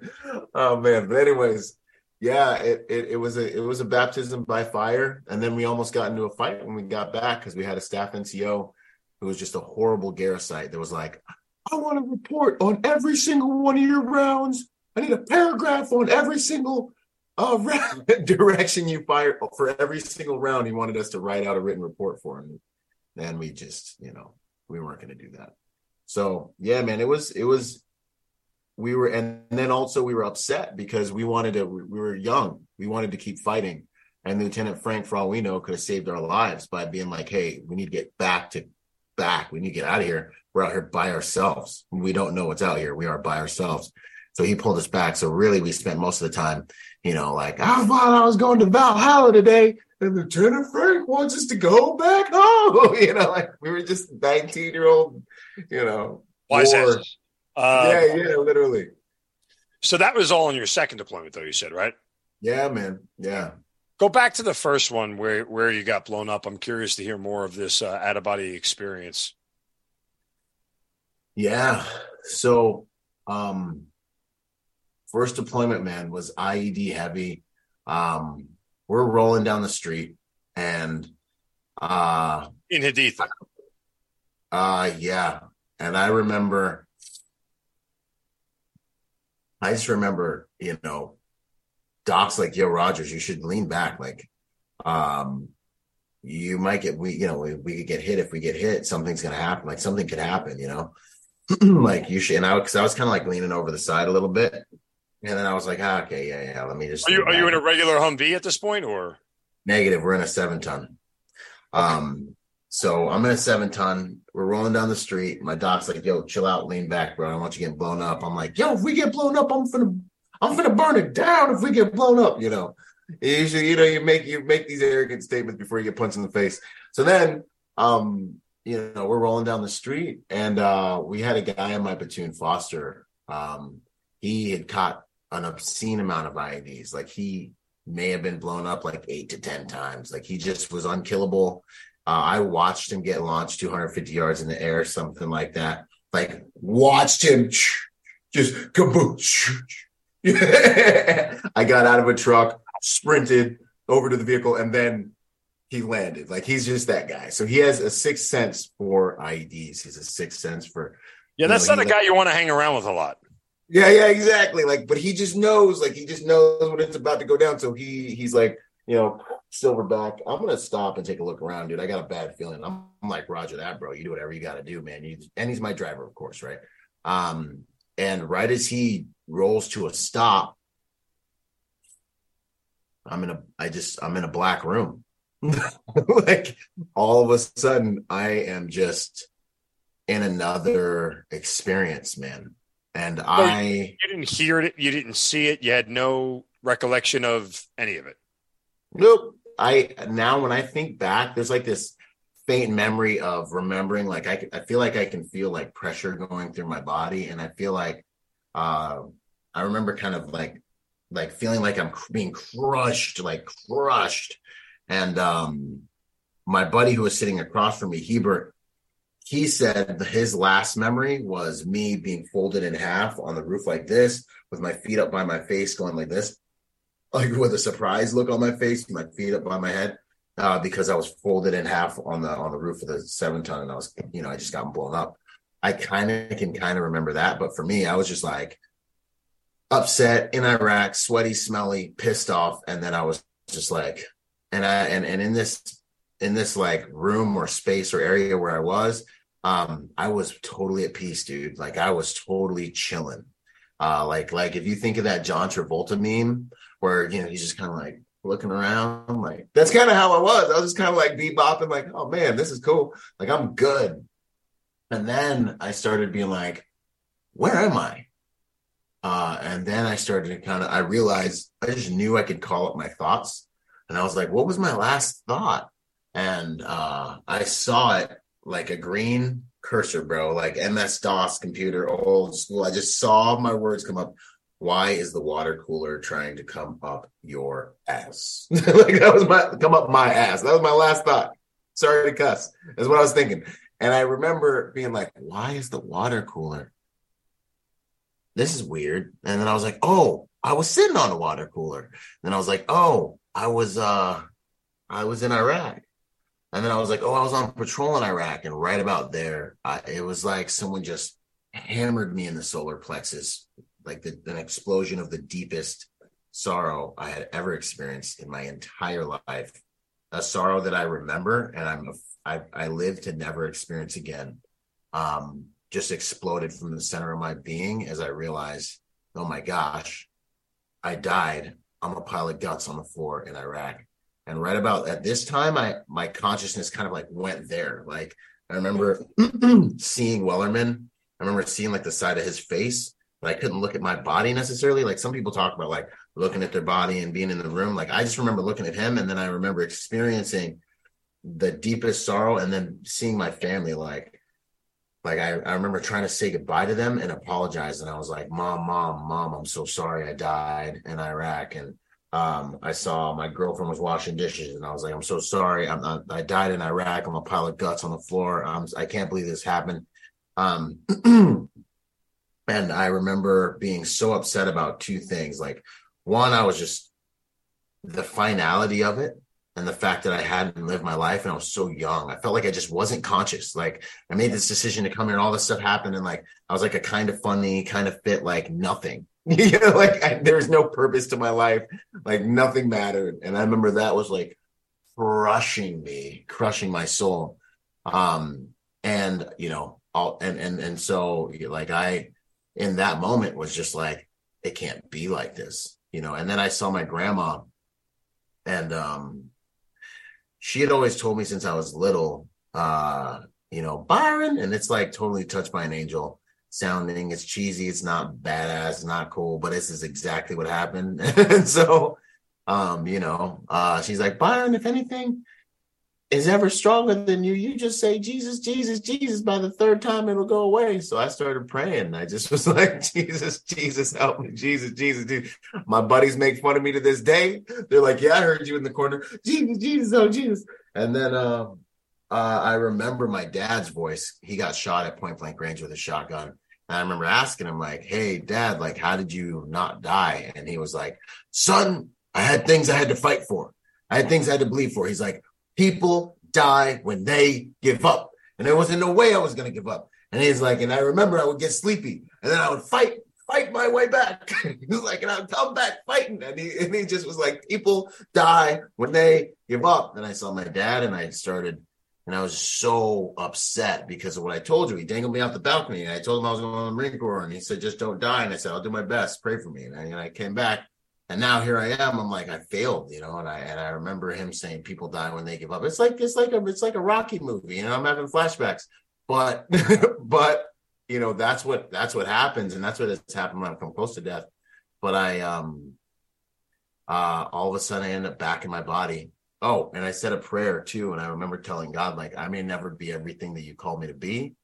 B: Oh man. But anyways, yeah, it, it, it was a it was a baptism by fire. And then we almost got into a fight when we got back because we had a staff NCO who was just a horrible Garricite that was like, I want to report on every single one of your rounds. I need a paragraph on every single uh, direction you fire for every single round. He wanted us to write out a written report for him. And we just, you know, we weren't going to do that. So yeah, man, it was, it was, we were, and then also we were upset because we wanted to, we were young. We wanted to keep fighting. And Lieutenant Frank, for all we know, could have saved our lives by being like, hey, we need to get back to back. We need to get out of here. We're out here by ourselves. We don't know what's out here. We are by ourselves. So he pulled us back. So really, we spent most of the time, you know, like I thought I was going to Valhalla today, and Lieutenant Frank wants us to go back home. You know, like we were just nineteen year old, you know,
A: asses. Uh,
B: yeah, yeah, literally.
A: So that was all in your second deployment, though. You said right.
B: Yeah, man. Yeah.
A: Go back to the first one where where you got blown up. I'm curious to hear more of this uh, out of body experience.
B: Yeah. So, um, first deployment, man, was IED heavy. Um, we're rolling down the street and, uh,
A: In Haditha.
B: uh, yeah. And I remember, I just remember, you know, Doc's like, yo, Rodgers, you should lean back. Like, um, you might get, we, you know, we, we could get hit if we get hit. Something's going to happen. Like something could happen, you know, like you should. And I, cause I was kind of like leaning over the side a little bit. And then I was like, ah, okay, yeah, yeah. Let me just.
A: Are you are you in a regular Humvee at this point, or
B: Negative. We're in a seven ton. Um, so I'm in a seven ton. We're rolling down the street. My doc's like, yo, chill out, lean back, bro. I don't want you getting blown up. I'm like, yo, if we get blown up, I'm finna I'm finna burn it down if we get blown up, you know. Usually, you know, you make you make these arrogant statements before you get punched in the face. So then um, you know, we're rolling down the street and uh we had a guy in my platoon, Foster. Um, he had caught an obscene amount of IEDs. Like he may have been blown up like eight to 10 times. Like he just was unkillable. Uh, I watched him get launched 250 yards in the air, something like that. Like watched him just kaboosh. I got out of a truck, sprinted over to the vehicle, and then he landed. Like he's just that guy. So he has a sixth sense for IEDs. He's a sixth sense for
A: yeah, that's
B: know,
A: not a guy you want to hang around with a lot.
B: Yeah, yeah, exactly. Like, but he just knows, like, he just knows when it's about to go down. So he he's like, you know, silverback. I'm gonna stop and take a look around, dude. I got a bad feeling. I'm, I'm like, Roger that, bro. You do whatever you got to do, man. You, and he's my driver, of course, right? Um, and right as he rolls to a stop, I'm in a, I just, I'm in a black room. like all of a sudden, I am just in another experience, man. And I
A: you didn't hear it, you didn't see it, you had no recollection of any of it.
B: Nope. I now when I think back, there's like this faint memory of remembering like I, I feel like I can feel like pressure going through my body and I feel like uh I remember kind of like like feeling like I'm being crushed like crushed and um my buddy who was sitting across from me Hebert he said his last memory was me being folded in half on the roof like this with my feet up by my face going like this like with a surprised look on my face my feet up by my head uh, because I was folded in half on the on the roof of the seven ton, and I was, you know, I just got blown up. I kind of can kind of remember that, but for me, I was just like upset in Iraq, sweaty, smelly, pissed off, and then I was just like, and I and and in this in this like room or space or area where I was, um, I was totally at peace, dude. Like I was totally chilling. Uh, like like if you think of that John Travolta meme where you know he's just kind of like looking around. Like that's kind of how I was. I was just kind of like bebopping, like, oh man, this is cool. Like I'm good. And then I started being like, where am I? Uh, and then I started to kind of I realized I just knew I could call up my thoughts. And I was like, what was my last thought? And uh, I saw it like a green cursor, bro, like MS DOS computer, old school. I just saw my words come up why is the water cooler trying to come up your ass? like that was my come up my ass. That was my last thought. Sorry to cuss. That's what I was thinking. And I remember being like, why is the water cooler? This is weird. And then I was like, oh, I was sitting on the water cooler. And then I was like, oh, I was uh I was in Iraq. And then I was like, oh, I was on patrol in Iraq. And right about there, I, it was like someone just hammered me in the solar plexus like the, an explosion of the deepest sorrow I had ever experienced in my entire life. A sorrow that I remember and I'm I, I live to never experience again. Um, just exploded from the center of my being as I realized, oh my gosh, I died. I'm a pile of guts on the floor in Iraq. And right about at this time, I my consciousness kind of like went there. Like I remember seeing Wellerman. I remember seeing like the side of his face but I couldn't look at my body necessarily. Like some people talk about like looking at their body and being in the room. Like I just remember looking at him and then I remember experiencing the deepest sorrow and then seeing my family like like I, I remember trying to say goodbye to them and apologize and I was like, Mom, Mom, Mom, I'm so sorry I died in Iraq. And um, I saw my girlfriend was washing dishes and I was like, I'm so sorry. I'm not, I died in Iraq. I'm a pile of guts on the floor. I'm, I can't believe this happened. Um, And I remember being so upset about two things. Like, one, I was just the finality of it and the fact that I hadn't lived my life and I was so young. I felt like I just wasn't conscious. Like, I made this decision to come here and all this stuff happened. And like, I was like a kind of funny, kind of fit, like nothing. you know, like I, there was no purpose to my life. Like, nothing mattered. And I remember that was like crushing me, crushing my soul. Um, and, you know, all, and, and, and so like I, in that moment was just like, it can't be like this, you know. And then I saw my grandma, and um, she had always told me since I was little, uh, you know, Byron, and it's like totally touched by an angel sounding. It's cheesy, it's not badass, it's not cool, but this is exactly what happened. and so, um, you know, uh, she's like, Byron, if anything, is ever stronger than you, you just say Jesus, Jesus, Jesus. By the third time, it'll go away. So I started praying. I just was like, Jesus, Jesus, help me, Jesus, Jesus, Jesus. My buddies make fun of me to this day. They're like, Yeah, I heard you in the corner, Jesus, Jesus, oh Jesus. And then uh, uh, I remember my dad's voice. He got shot at point blank range with a shotgun. And I remember asking him, like, Hey, Dad, like, how did you not die? And he was like, Son, I had things I had to fight for. I had things I had to bleed for. He's like, people die when they give up. And there wasn't no way I was going to give up. And he's like, and I remember I would get sleepy and then I would fight, fight my way back. he's like, and I'd come back fighting. And he, and he just was like, people die when they give up. Then I saw my dad and I started, and I was so upset because of what I told you. He dangled me off the balcony and I told him I was going to the Marine Corps and he said, just don't die. And I said, I'll do my best. Pray for me. And I, and I came back and now here I am. I'm like, I failed, you know, and I and I remember him saying people die when they give up. It's like it's like a it's like a Rocky movie, you know. I'm having flashbacks, but but you know that's what that's what happens, and that's what has happened when I come close to death. But I um uh all of a sudden I end up back in my body. Oh, and I said a prayer too, and I remember telling God like I may never be everything that you call me to be.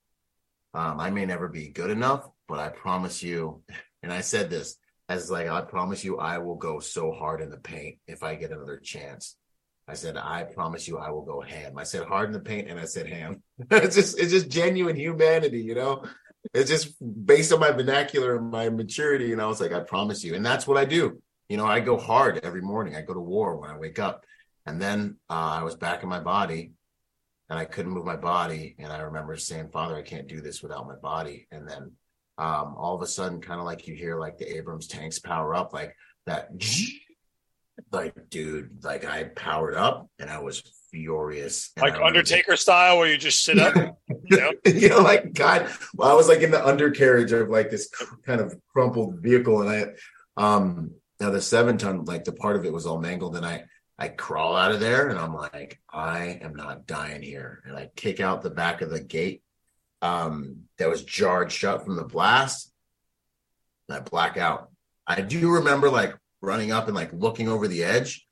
B: Um, I may never be good enough, but I promise you, and I said this as like I promise you I will go so hard in the paint if I get another chance. I said I promise you I will go ham. I said hard in the paint and I said ham. it's just it's just genuine humanity, you know. It's just based on my vernacular and my maturity, and I was like I promise you, and that's what I do. You know, I go hard every morning. I go to war when I wake up, and then uh, I was back in my body, and I couldn't move my body, and I remember saying, "Father, I can't do this without my body," and then um, all of a sudden, kind of like you hear like the Abrams tanks power up, like that. Like, dude, like I powered up and I was furious.
A: Like Undertaker style, where you just sit up,
B: you know? you know, like God. Well, I was like in the undercarriage of like this kind of crumpled vehicle, and I, um, now the seven ton, like the part of it was all mangled, and I, I crawl out of there, and I'm like, I am not dying here, and I kick out the back of the gate um, that was jarred shut from the blast. And I black out. I do remember like running up and like looking over the edge.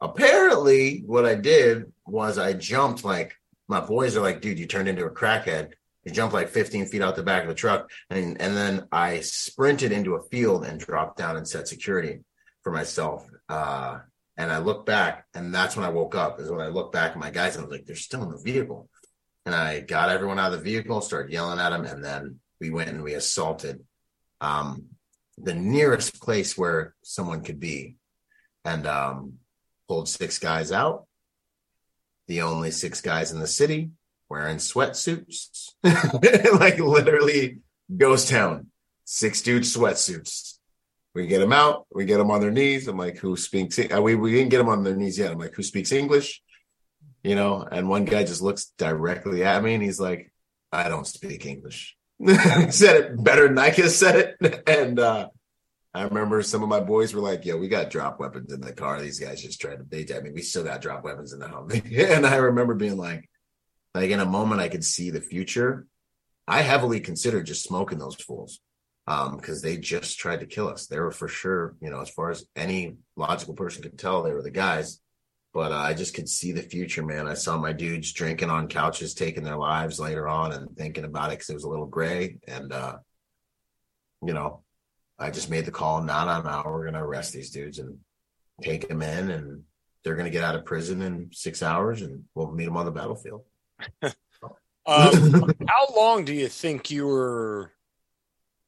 B: Apparently, what I did was I jumped like my boys are like, dude, you turned into a crackhead. You jumped like 15 feet out the back of the truck. And, and then I sprinted into a field and dropped down and set security for myself. Uh, and I look back, and that's when I woke up. Is when I look back at my guys and I was like, they're still in the vehicle and I got everyone out of the vehicle, started yelling at them, and then we went and we assaulted um, the nearest place where someone could be, and um, pulled six guys out. The only six guys in the city wearing sweatsuits, like literally ghost town. Six dudes sweatsuits. We get them out. We get them on their knees. I'm like, who speaks? Uh, we we didn't get them on their knees yet. I'm like, who speaks English? you know, and one guy just looks directly at me and he's like, I don't speak English. he said it better than I could have said it. And uh, I remember some of my boys were like, yo, we got drop weapons in the car. These guys just tried to they I mean, we still got drop weapons in the home. and I remember being like, like in a moment I could see the future. I heavily considered just smoking those fools. Um, because they just tried to kill us. They were for sure, you know, as far as any logical person could tell, they were the guys but uh, I just could see the future, man. I saw my dudes drinking on couches, taking their lives later on, and thinking about it because it was a little gray. And uh, you know, I just made the call. Not on now. We're gonna arrest these dudes and take them in, and they're gonna get out of prison in six hours, and we'll meet them on the battlefield.
A: um, how long do you think you were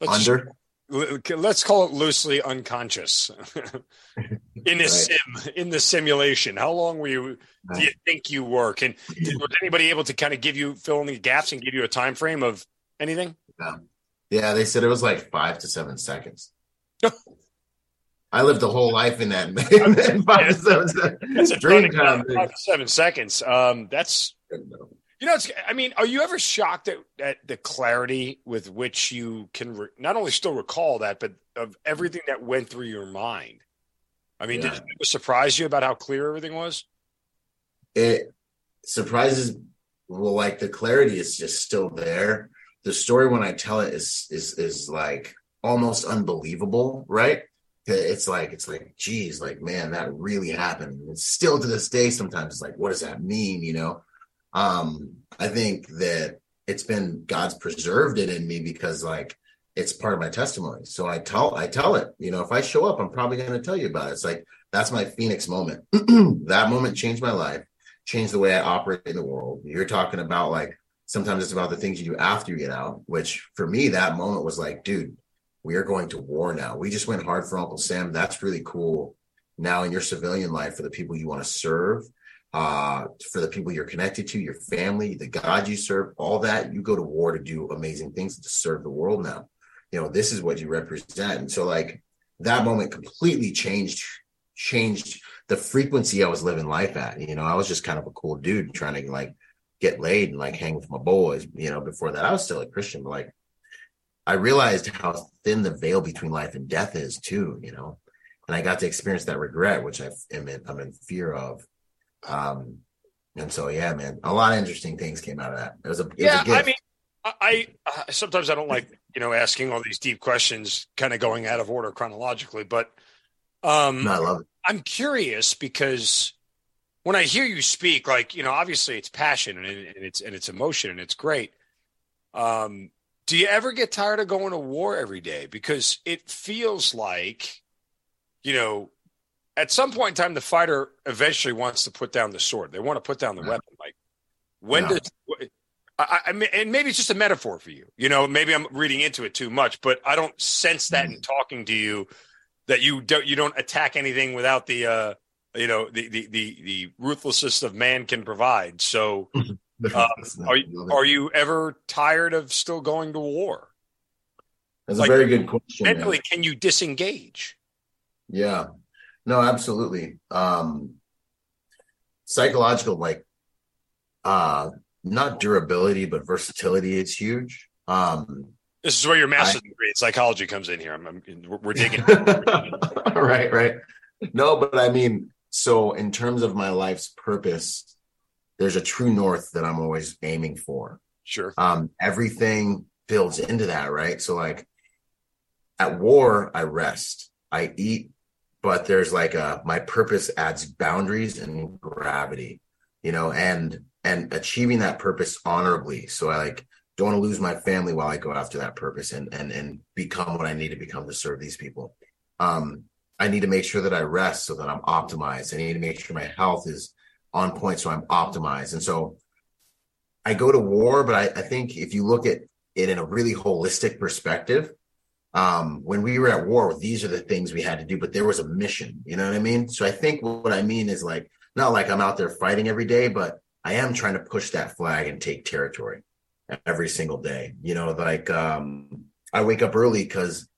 B: under?
A: let's call it loosely unconscious. In a right. sim in the simulation. How long were you do you think you were can was anybody able to kind of give you fill in the gaps and give you a time frame of anything?
B: Yeah, yeah they said it was like five to seven seconds. I lived a whole life in that five
A: yeah. to seven seconds dream time five to seven seconds. Um that's you know, it's, I mean, are you ever shocked at, at the clarity with which you can re- not only still recall that, but of everything that went through your mind? I mean, yeah. did it surprise you about how clear everything was?
B: It surprises. Well, like the clarity is just still there. The story when I tell it is is is like almost unbelievable, right? It's like it's like, geez, like man, that really happened. It's still to this day. Sometimes it's like, what does that mean? You know um, I think that it's been God's preserved it in me because like it's part of my testimony. So I tell I tell it, you know, if I show up, I'm probably going to tell you about it. It's like that's my Phoenix moment. that moment changed my life, changed the way I operate in the world. You're talking about like sometimes it's about the things you do after you get out, which for me that moment was like, dude, we are going to war now. We just went hard for Uncle Sam. That's really cool. Now in your civilian life for the people you want to serve, uh, for the people you're connected to, your family, the God you serve, all that. You go to war to do amazing things to serve the world now. You know, this is what you represent. And so, like, that moment completely changed changed the frequency I was living life at. You know, I was just kind of a cool dude trying to like get laid and like hang with my boys. You know, before that, I was still a Christian, but like I realized how thin the veil between life and death is too. You know, and I got to experience that regret, which I am in, I'm in fear of. Um, and so, yeah, man, a lot of interesting things came out of that. It was a it
A: yeah.
B: Was a
A: I mean, I, I uh, sometimes I don't like you know asking all these deep questions, kind of going out of order chronologically, but um,
B: no, I love it.
A: I'm curious because when I hear you speak, like you know, obviously it's passion and, and it's and it's emotion and it's great. Um, do you ever get tired of going to war every day? Because it feels like, you know, at some point in time, the fighter eventually wants to put down the sword. They want to put down the yeah. weapon. Like, when yeah. does I, I mean, and maybe it's just a metaphor for you. You know, maybe I'm reading into it too much, but I don't sense that mm-hmm. in talking to you that you don't you don't attack anything without the uh you know the the the, the ruthlessness of man can provide. So, uh, are you are you ever tired of still going to war?
B: That's like, a very good question.
A: Mentally, man. can you disengage?
B: Yeah, no, absolutely. Um, psychological, like, uh, not durability, but versatility is huge. Um,
A: this is where your master's I, degree in psychology comes in here. I'm, I'm we're digging.
B: right, right. No, but I mean, so in terms of my life's purpose, there's a true north that I'm always aiming for.
A: Sure.
B: Um, everything builds into that, right? So like at war, I rest, I eat, but there's like a my purpose adds boundaries and gravity, you know, and and achieving that purpose honorably. So I like don't want to lose my family while I go after that purpose and and and become what I need to become to serve these people. Um, I need to make sure that I rest so that I'm optimized. I need to make sure my health is on point so I'm optimized. And so I go to war, but I, I think if you look at it in a really holistic perspective, um, when we were at war, these are the things we had to do, but there was a mission. You know what I mean? So I think what I mean is like, not like I'm out there fighting every day, but I am trying to push that flag and take territory every single day. You know, like um, I wake up early because,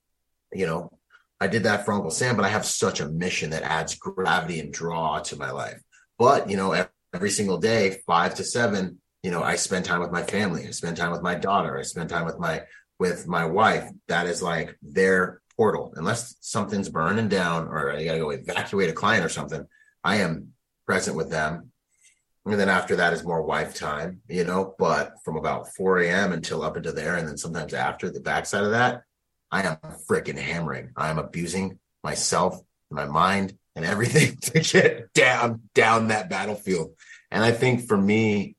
B: you know, I did that for Uncle Sam, but I have such a mission that adds gravity and draw to my life. But, you know, every single day, five to seven, you know, I spend time with my family. I spend time with my daughter. I spend time with my, with my wife. That is like their portal. Unless something's burning down or I got to go evacuate a client or something, I am present with them. And then after that is more wife time, you know, but from about 4 a.m. until up into there. And then sometimes after the backside of that, I am freaking hammering. I am abusing myself, my mind, and everything to get down down that battlefield. And I think for me,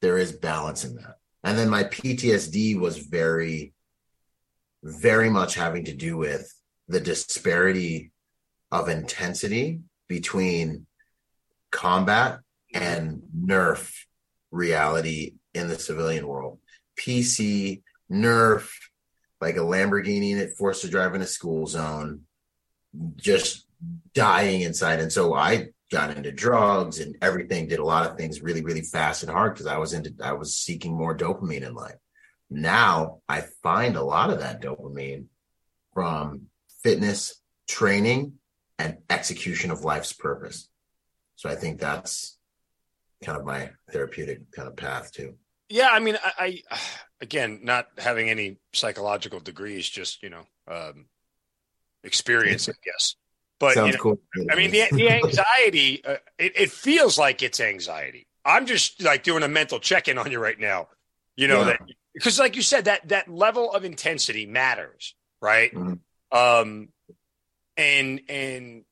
B: there is balance in that. And then my PTSD was very, very much having to do with the disparity of intensity between combat and nerf reality in the civilian world. PC, nerf, like a Lamborghini and it forced to drive in a school zone, just dying inside. And so I got into drugs and everything, did a lot of things really, really fast and hard because I was into I was seeking more dopamine in life. Now I find a lot of that dopamine from fitness, training, and execution of life's purpose. So I think that's kind of my therapeutic kind of path too.
A: Yeah, I mean, I, I again, not having any psychological degrees, just you know, um, experience, I guess. But you know, cool. I mean, the the anxiety, uh, it, it, feels like it's anxiety. I'm just like doing a mental check in on you right now. You know yeah. that because, like you said, that that level of intensity matters, right? Mm-hmm. Um, and and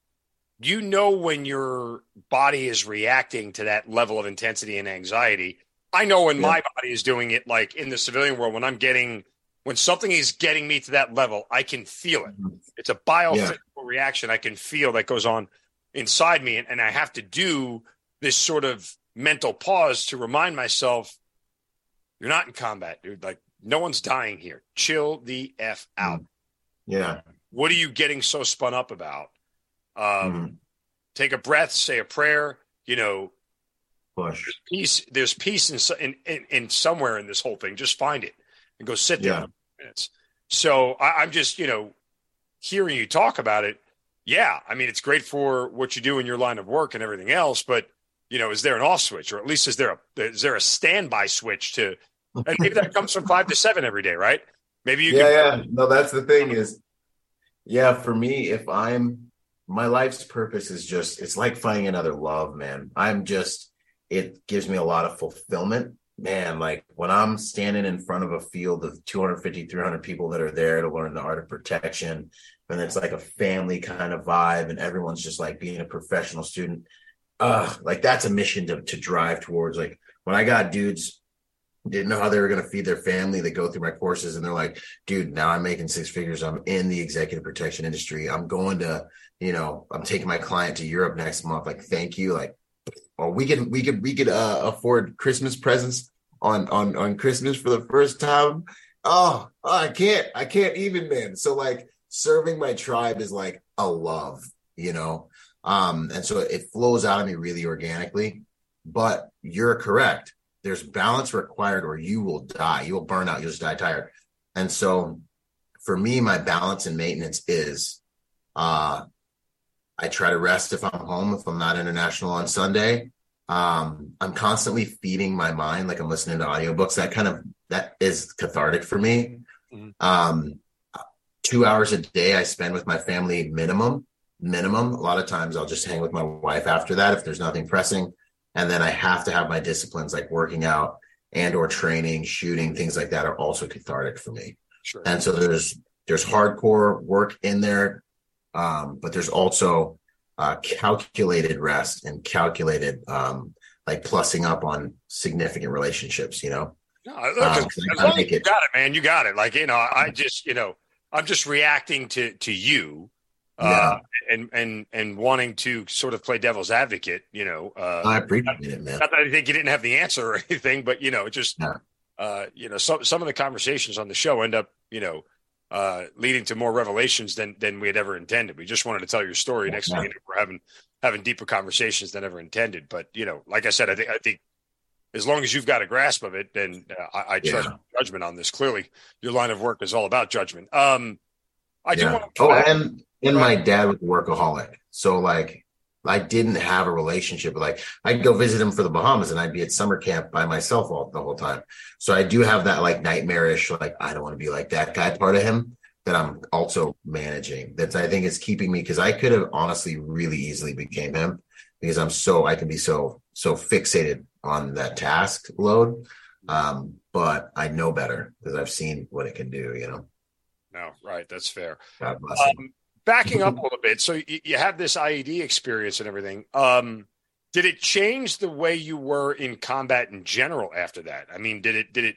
A: you know when your body is reacting to that level of intensity and anxiety I know when yeah. my body is doing it, like in the civilian world, when I'm getting, when something is getting me to that level, I can feel it. Mm-hmm. It's a biophysical yeah. reaction I can feel that goes on inside me. And, and I have to do this sort of mental pause to remind myself, you're not in combat, dude. Like, no one's dying here. Chill the F out.
B: Yeah.
A: What are you getting so spun up about? Um, mm-hmm. Take a breath, say a prayer, you know,
B: Push.
A: There's peace. There's peace in, in, in somewhere in this whole thing. Just find it and go sit there yeah. minutes. So I, I'm just you know hearing you talk about it. Yeah, I mean it's great for what you do in your line of work and everything else, but you know, is there an off switch, or at least is there a is there a standby switch to? And maybe that comes from five to seven every day, right? Maybe you.
B: Yeah, can- yeah. No, that's the thing is, yeah. For me, if I'm my life's purpose is just it's like finding another love, man. I'm just it gives me a lot of fulfillment. Man, like when I'm standing in front of a field of 250, 300 people that are there to learn the art of protection, and it's like a family kind of vibe, and everyone's just like being a professional student. Uh, like that's a mission to, to drive towards. Like when I got dudes didn't know how they were going to feed their family. They go through my courses and they're like, dude, now I'm making six figures. I'm in the executive protection industry. I'm going to, you know, I'm taking my client to Europe next month. Like, thank you. Like, or we could, we could, we could uh, afford Christmas presents on, on, on Christmas for the first time. Oh, oh, I can't, I can't even, man. So like serving my tribe is like a love, you know? Um, and so it flows out of me really organically, but you're correct there's balance required or you will die. You will burn out. You'll just die tired. And so for me, my balance and maintenance is uh I try to rest if I'm home, if I'm not international on Sunday. Um, I'm constantly feeding my mind, like I'm listening to audiobooks. That kind of that is cathartic for me. Mm-hmm. Um, two hours a day I spend with my family minimum. Minimum. A lot of times I'll just hang with my wife after that if there's nothing pressing. And then i have to have my disciplines like working out and or training shooting things like that are also cathartic for me. Sure. and so there's there's hardcore work in there um, but there's also uh, calculated rest and calculated um, like plussing up on significant relationships you know?
A: No, look, um, as long as you got it man you got it. Like you know i just you know i'm just reacting to to you yeah. uh, and and and wanting to sort of play devil's advocate, you know. Uh,
B: I appreciate it, man.
A: Not that I think you didn't have the answer or anything, but you know, just yeah. uh, you know, some some of the conversations on the show end up, you know, uh, leading to more revelations than than we had ever intended. We just wanted to tell your story. Next yeah. thing you know, we're having having deeper conversations than ever intended. But you know, like I said, I think I think as long as you've got a grasp of it, then uh, I, I trust yeah. judgment on this. Clearly, your line of work is all about judgment. Um, I do want
B: to. Oh, and and my dad was a workaholic. So like I didn't have a relationship. Like I'd go visit him for the Bahamas and I'd be at summer camp by myself all the whole time. So I do have that like nightmarish, like I don't want to be like that guy part of him that I'm also managing. That's I think is keeping me because I could have honestly really easily became him because I'm so I can be so so fixated on that task load. Um, but I know better because I've seen what it can do, you know.
A: No, right. That's fair. God bless um, backing up a little bit so you, you have this ied experience and everything um, did it change the way you were in combat in general after that? I mean did it did it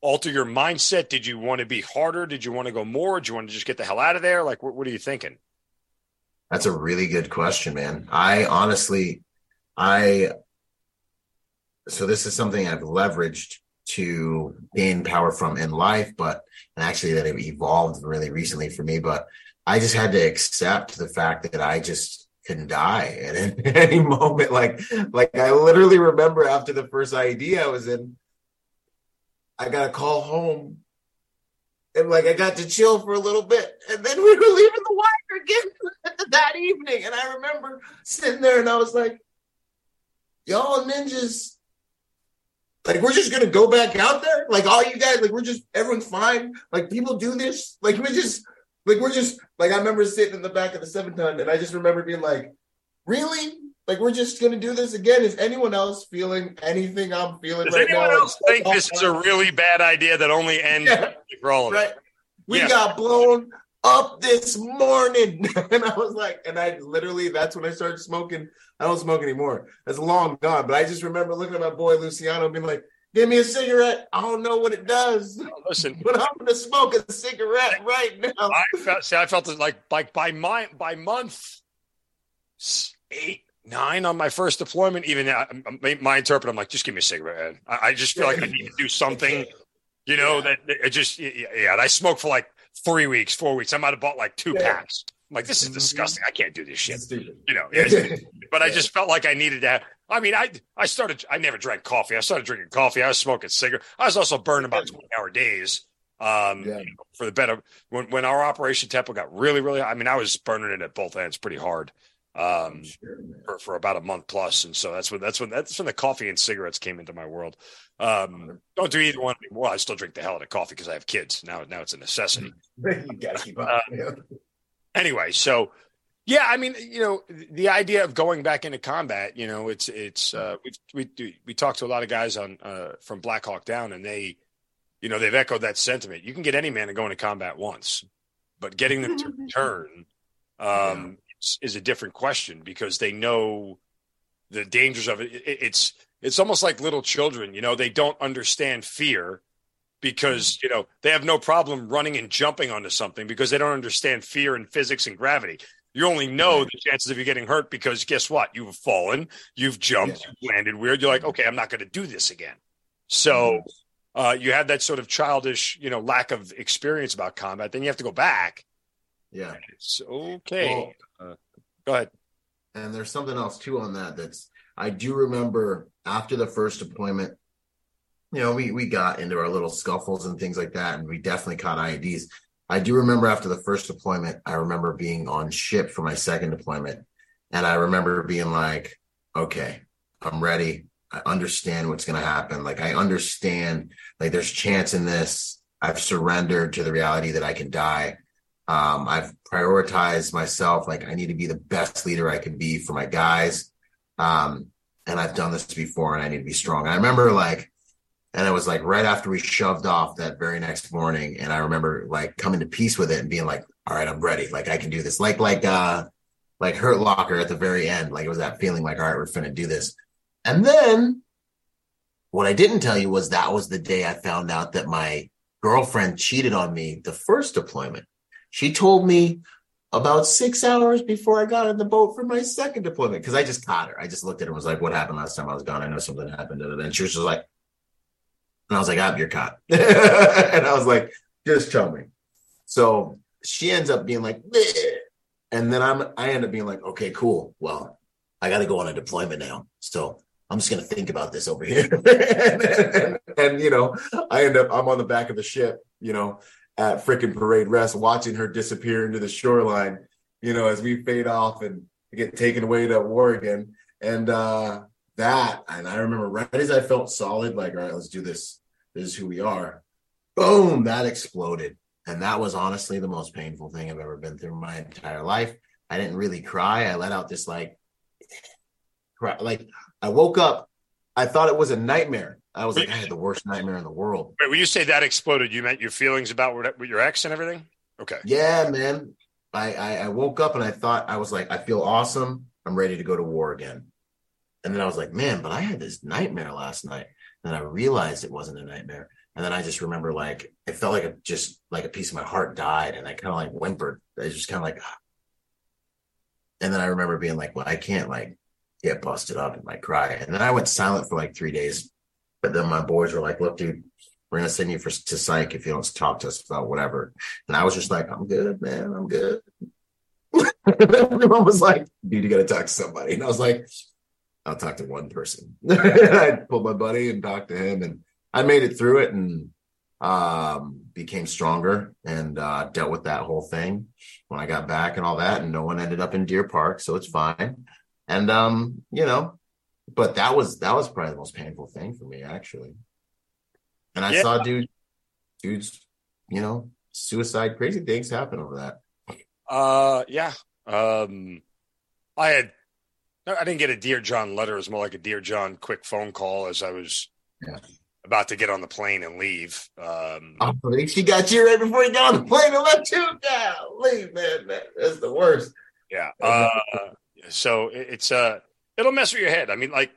A: alter your mindset? Did you want to be harder? Did you want to go more? Did you want to just get the hell out of there? Like what, what are you thinking?
B: That's a really good question man. I honestly i so this is something i've leveraged to gain power from in life but and actually that it evolved really recently for me but I just had to accept the fact that I just can die at any moment. Like, like I literally remember after the first IED I was in, I got a call home and like I got to chill for a little bit, and then we were leaving the wire again that evening. And I remember sitting there, and I was like, "Y'all ninjas, like we're just gonna go back out there? Like all you guys, like we're just everyone's fine. Like people do this. Like we just like we're just like I remember sitting in the back of the seven ton, and I just remember being like, "Really? Like we're just gonna do this again? Is anyone else feeling anything I'm feeling
A: Does
B: right
A: anyone else think this is a really bad idea that only ends yeah, rolling?
B: Right. We yeah. got blown up this morning, and I was like, and I literally that's when I started smoking. I don't smoke anymore. That's long gone, but I just remember looking at my boy Luciano being like, Give me a cigarette. I don't know what it does.
A: listen,
B: but I'm gonna smoke a cigarette right now.
A: I felt, see, I felt it like like by my by month eight nine on my first deployment. Even uh, my interpreter, I'm like, just give me a cigarette. I, I just feel like I need to do something. You know yeah. that it just yeah. And I smoked for like three weeks, four weeks. I might have bought like two yeah. packs. I'm like, this is mm-hmm. disgusting. I can't do this shit. You know, but I just felt like I needed to. Have, I mean, I I started. I never drank coffee. I started drinking coffee. I was smoking cigarettes. I was also burning about twenty hour days. Um, yeah. you know, for the better when when our operation tempo got really really. I mean, I was burning it at both ends pretty hard. Um, sure, for, for about a month plus, and so that's when that's when that's when the coffee and cigarettes came into my world. Um, don't do either one anymore. I still drink the hell out of coffee because I have kids now. Now it's a necessity.
B: you gotta keep up. Uh,
A: anyway, so Yeah, I mean, you know, the idea of going back into combat, you know, it's it's uh, we we we talked to a lot of guys on uh, from Black Hawk Down, and they, you know, they've echoed that sentiment. You can get any man to go into combat once, but getting them to return um, is, is a different question because they know the dangers of it. it. It's it's almost like little children, you know, they don't understand fear because you know they have no problem running and jumping onto something because they don't understand fear and physics and gravity you only know the chances of you getting hurt because guess what? You've fallen, you've jumped, yeah. you've landed weird. You're like, okay, I'm not going to do this again. So uh, you have that sort of childish, you know, lack of experience about combat. Then you have to go back.
B: Yeah,
A: it's okay. Well, uh, go ahead.
B: And there's something else too on that. That's I do remember after the first deployment. You know, we we got into our little scuffles and things like that, and we definitely caught IEDs. I do remember after the first deployment, I remember being on ship for my second deployment. And I remember being like, okay, I'm ready. I understand what's going to happen. Like, I understand, like, there's chance in this. I've surrendered to the reality that I can die. Um, I've prioritized myself. Like, I need to be the best leader I can be for my guys. Um, and I've done this before and I need to be strong. I remember, like, and it was like right after we shoved off that very next morning. And I remember like coming to peace with it and being like, all right, I'm ready. Like I can do this. Like, like, uh, like Hurt Locker at the very end. Like it was that feeling like, all right, we're finna do this. And then what I didn't tell you was that was the day I found out that my girlfriend cheated on me the first deployment. She told me about six hours before I got on the boat for my second deployment because I just caught her. I just looked at her and was like, "What happened last time I was gone? I know something happened." And she was just like, and I was like, I'm your cop. and I was like, just tell me. So she ends up being like, Bleh. and then I'm I end up being like, okay, cool. Well, I got to go on a deployment now. So I'm just gonna think about this over here. and, and, and, you know, I end up I'm on the back of the ship, you know, at freaking parade rest, watching her disappear into the shoreline, you know, as we fade off and get taken away to war again. And uh that, and I remember right as I felt solid, like, all right, let's do this. This is who we are. Boom, that exploded. And that was honestly the most painful thing I've ever been through in my entire life. I didn't really cry. I let out this like, cry. like I woke up. I thought it was a nightmare. I was like, I had the worst nightmare in the world.
A: Wait, when you say that exploded, you meant your feelings about with your ex and everything? Okay.
B: Yeah, man. I, I, I woke up and I thought I was like, I feel awesome. I'm ready to go to war again. And then I was like, man, but I had this nightmare last night. And I realized it wasn't a nightmare. And then I just remember like it felt like a, just like a piece of my heart died, and I kind of like whimpered. I just kind of like, ah. and then I remember being like, well, I can't like get busted up and like cry. And then I went silent for like three days. But then my boys were like, look, dude, we're gonna send you for to psych if you don't talk to us about whatever. And I was just like, I'm good, man, I'm good. everyone was like, dude, you gotta talk to somebody. And I was like, I'll talk to one person. I pulled my buddy and talked to him, and I made it through it and um, became stronger and uh, dealt with that whole thing when I got back and all that. And no one ended up in Deer Park, so it's fine. And um, you know, but that was that was probably the most painful thing for me actually. And I yeah. saw dude, dudes, you know, suicide, crazy things happen over that.
A: Uh, yeah. Um, I had I didn't get a Dear John letter. It was more like a Dear John quick phone call as I was yeah. about to get on the plane and leave. Um,
B: oh, she got you right before you got on the plane and let you down. Leave, man. That's the worst.
A: Yeah. Uh, so it's uh, it'll mess with your head. I mean, like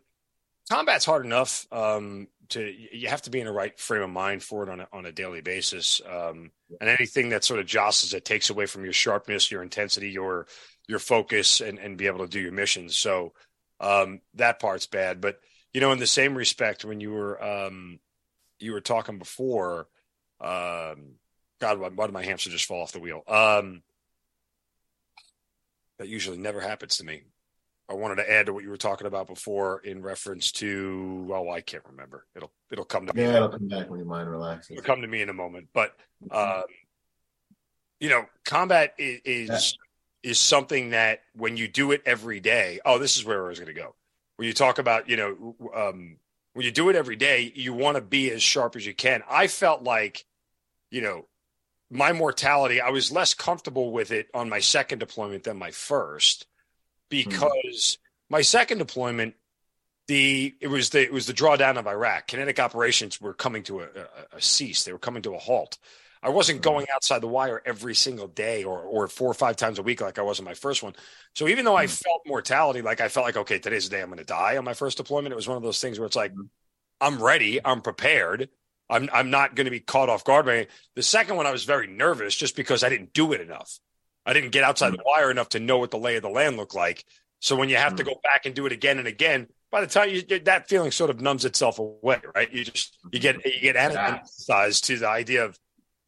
A: combat's hard enough. Um, to you have to be in the right frame of mind for it on a, on a daily basis. Um, and anything that sort of jostles it takes away from your sharpness, your intensity, your your focus and, and be able to do your missions. So um, that part's bad. But you know, in the same respect, when you were um, you were talking before, um, God, why, why did my hamster just fall off the wheel? Um, that usually never happens to me. I wanted to add to what you were talking about before in reference to oh I can't remember. It'll it'll come to
B: me. Yeah, it'll come back when your mind relaxes.
A: It'll come to me in a moment. But um, you know, combat is, is is something that when you do it every day, oh, this is where I was going to go. When you talk about, you know, um, when you do it every day, you want to be as sharp as you can. I felt like, you know, my mortality, I was less comfortable with it on my second deployment than my first because my second deployment, the it was the it was the drawdown of Iraq. Kinetic operations were coming to a, a, a cease. They were coming to a halt. I wasn't mm-hmm. going outside the wire every single day or or four or five times a week like I was in my first one. So even though I mm-hmm. felt mortality, like I felt like okay, today's the day I'm going to die on my first deployment. It was one of those things where it's like mm-hmm. I'm ready, I'm prepared. I'm I'm not going to be caught off guard by. The second one, I was very nervous just because I didn't do it enough. I didn't get outside the wire enough to know what the lay of the land looked like. So when you have to go back and do it again and again, by the time you that feeling sort of numbs itself away, right? You just you get you get anesthetized to the idea of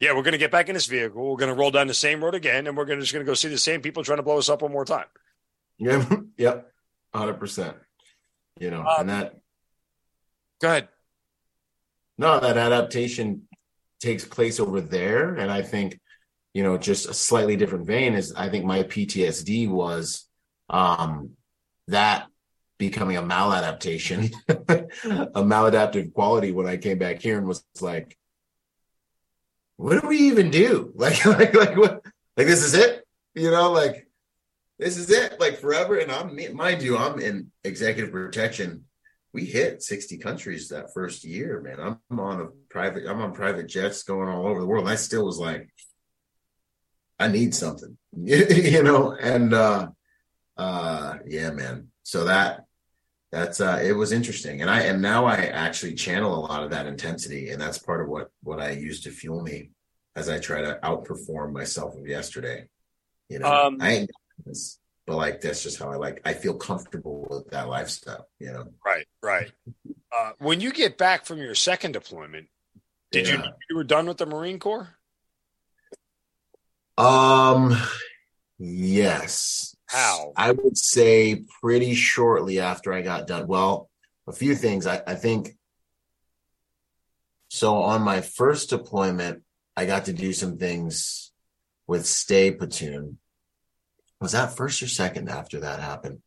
A: yeah, we're going to get back in this vehicle. We're going to roll down the same road again, and we're to just going to go see the same people trying to blow us up one more time.
B: Yeah, yep, hundred percent. You know,
A: Um,
B: and that
A: Go ahead.
B: no, that adaptation takes place over there, and I think you know, just a slightly different vein is I think my PTSD was um that becoming a maladaptation, a maladaptive quality when I came back here and was like, what do we even do? Like, like, like what? Like this is it? You know, like this is it, like forever. And I'm, mind you, I'm in executive protection. We hit 60 countries that first year, man. I'm on a private, I'm on private jets going all over the world. I still was like, I need something, you know, and uh uh yeah, man. So that that's uh it was interesting. And I and now I actually channel a lot of that intensity, and that's part of what what I use to fuel me as I try to outperform myself of yesterday. You know,
A: Um,
B: I ain't this, but like that's just how I like I feel comfortable with that lifestyle, you know.
A: Right, right. Uh, when you get back from your second deployment, did you
B: Yeah.
A: know you were done with the Marine Corps?
B: Um, yes.
A: How?
B: I would say pretty shortly after I got done. Well, a few things. I, I think so. On my first deployment, I got to do some things with Stay Platoon. Was that first or second after that happened?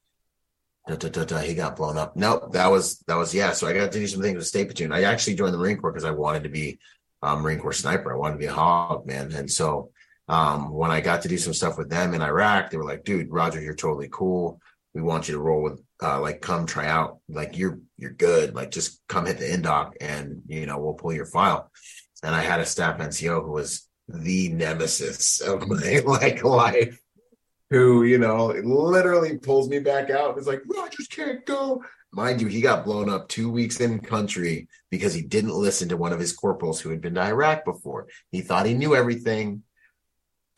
B: Da, da, da, he got blown up. No, that was that was yeah. So I got to do some things with Stay Platoon. I actually joined the Marine Corps because I wanted to be a Marine Corps sniper. I wanted to be a hog man, and so um, when I got to do some stuff with them in Iraq, they were like, dude, Roger, you're totally cool. We want you to roll with, uh, like, come try out. Like, you're, you're good. Like, just come hit the indoc and, you know, we'll pull your file. And I had a staff NCO who was the nemesis of my, like, life, who, you know, literally pulls me back out and is like, Rodgers can't go. Mind you, he got blown up two weeks in country because he didn't listen to one of his corporals who had been to Iraq before. He thought he knew everything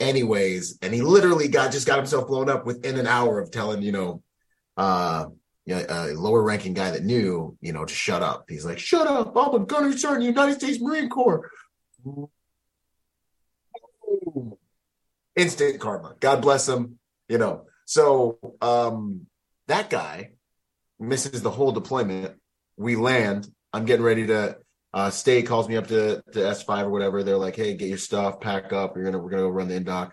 B: anyways and he literally got just got himself blown up within an hour of telling you know uh a lower ranking guy that knew you know to shut up. He's like shut up. I'm a gunner sergeant united states marine corps. Instant karma. God bless him you know. So um that guy misses the whole deployment. We land. I'm getting ready to uh state calls me up to to s5 or whatever. They're like hey get your stuff pack up. You're gonna we're gonna go run the indoc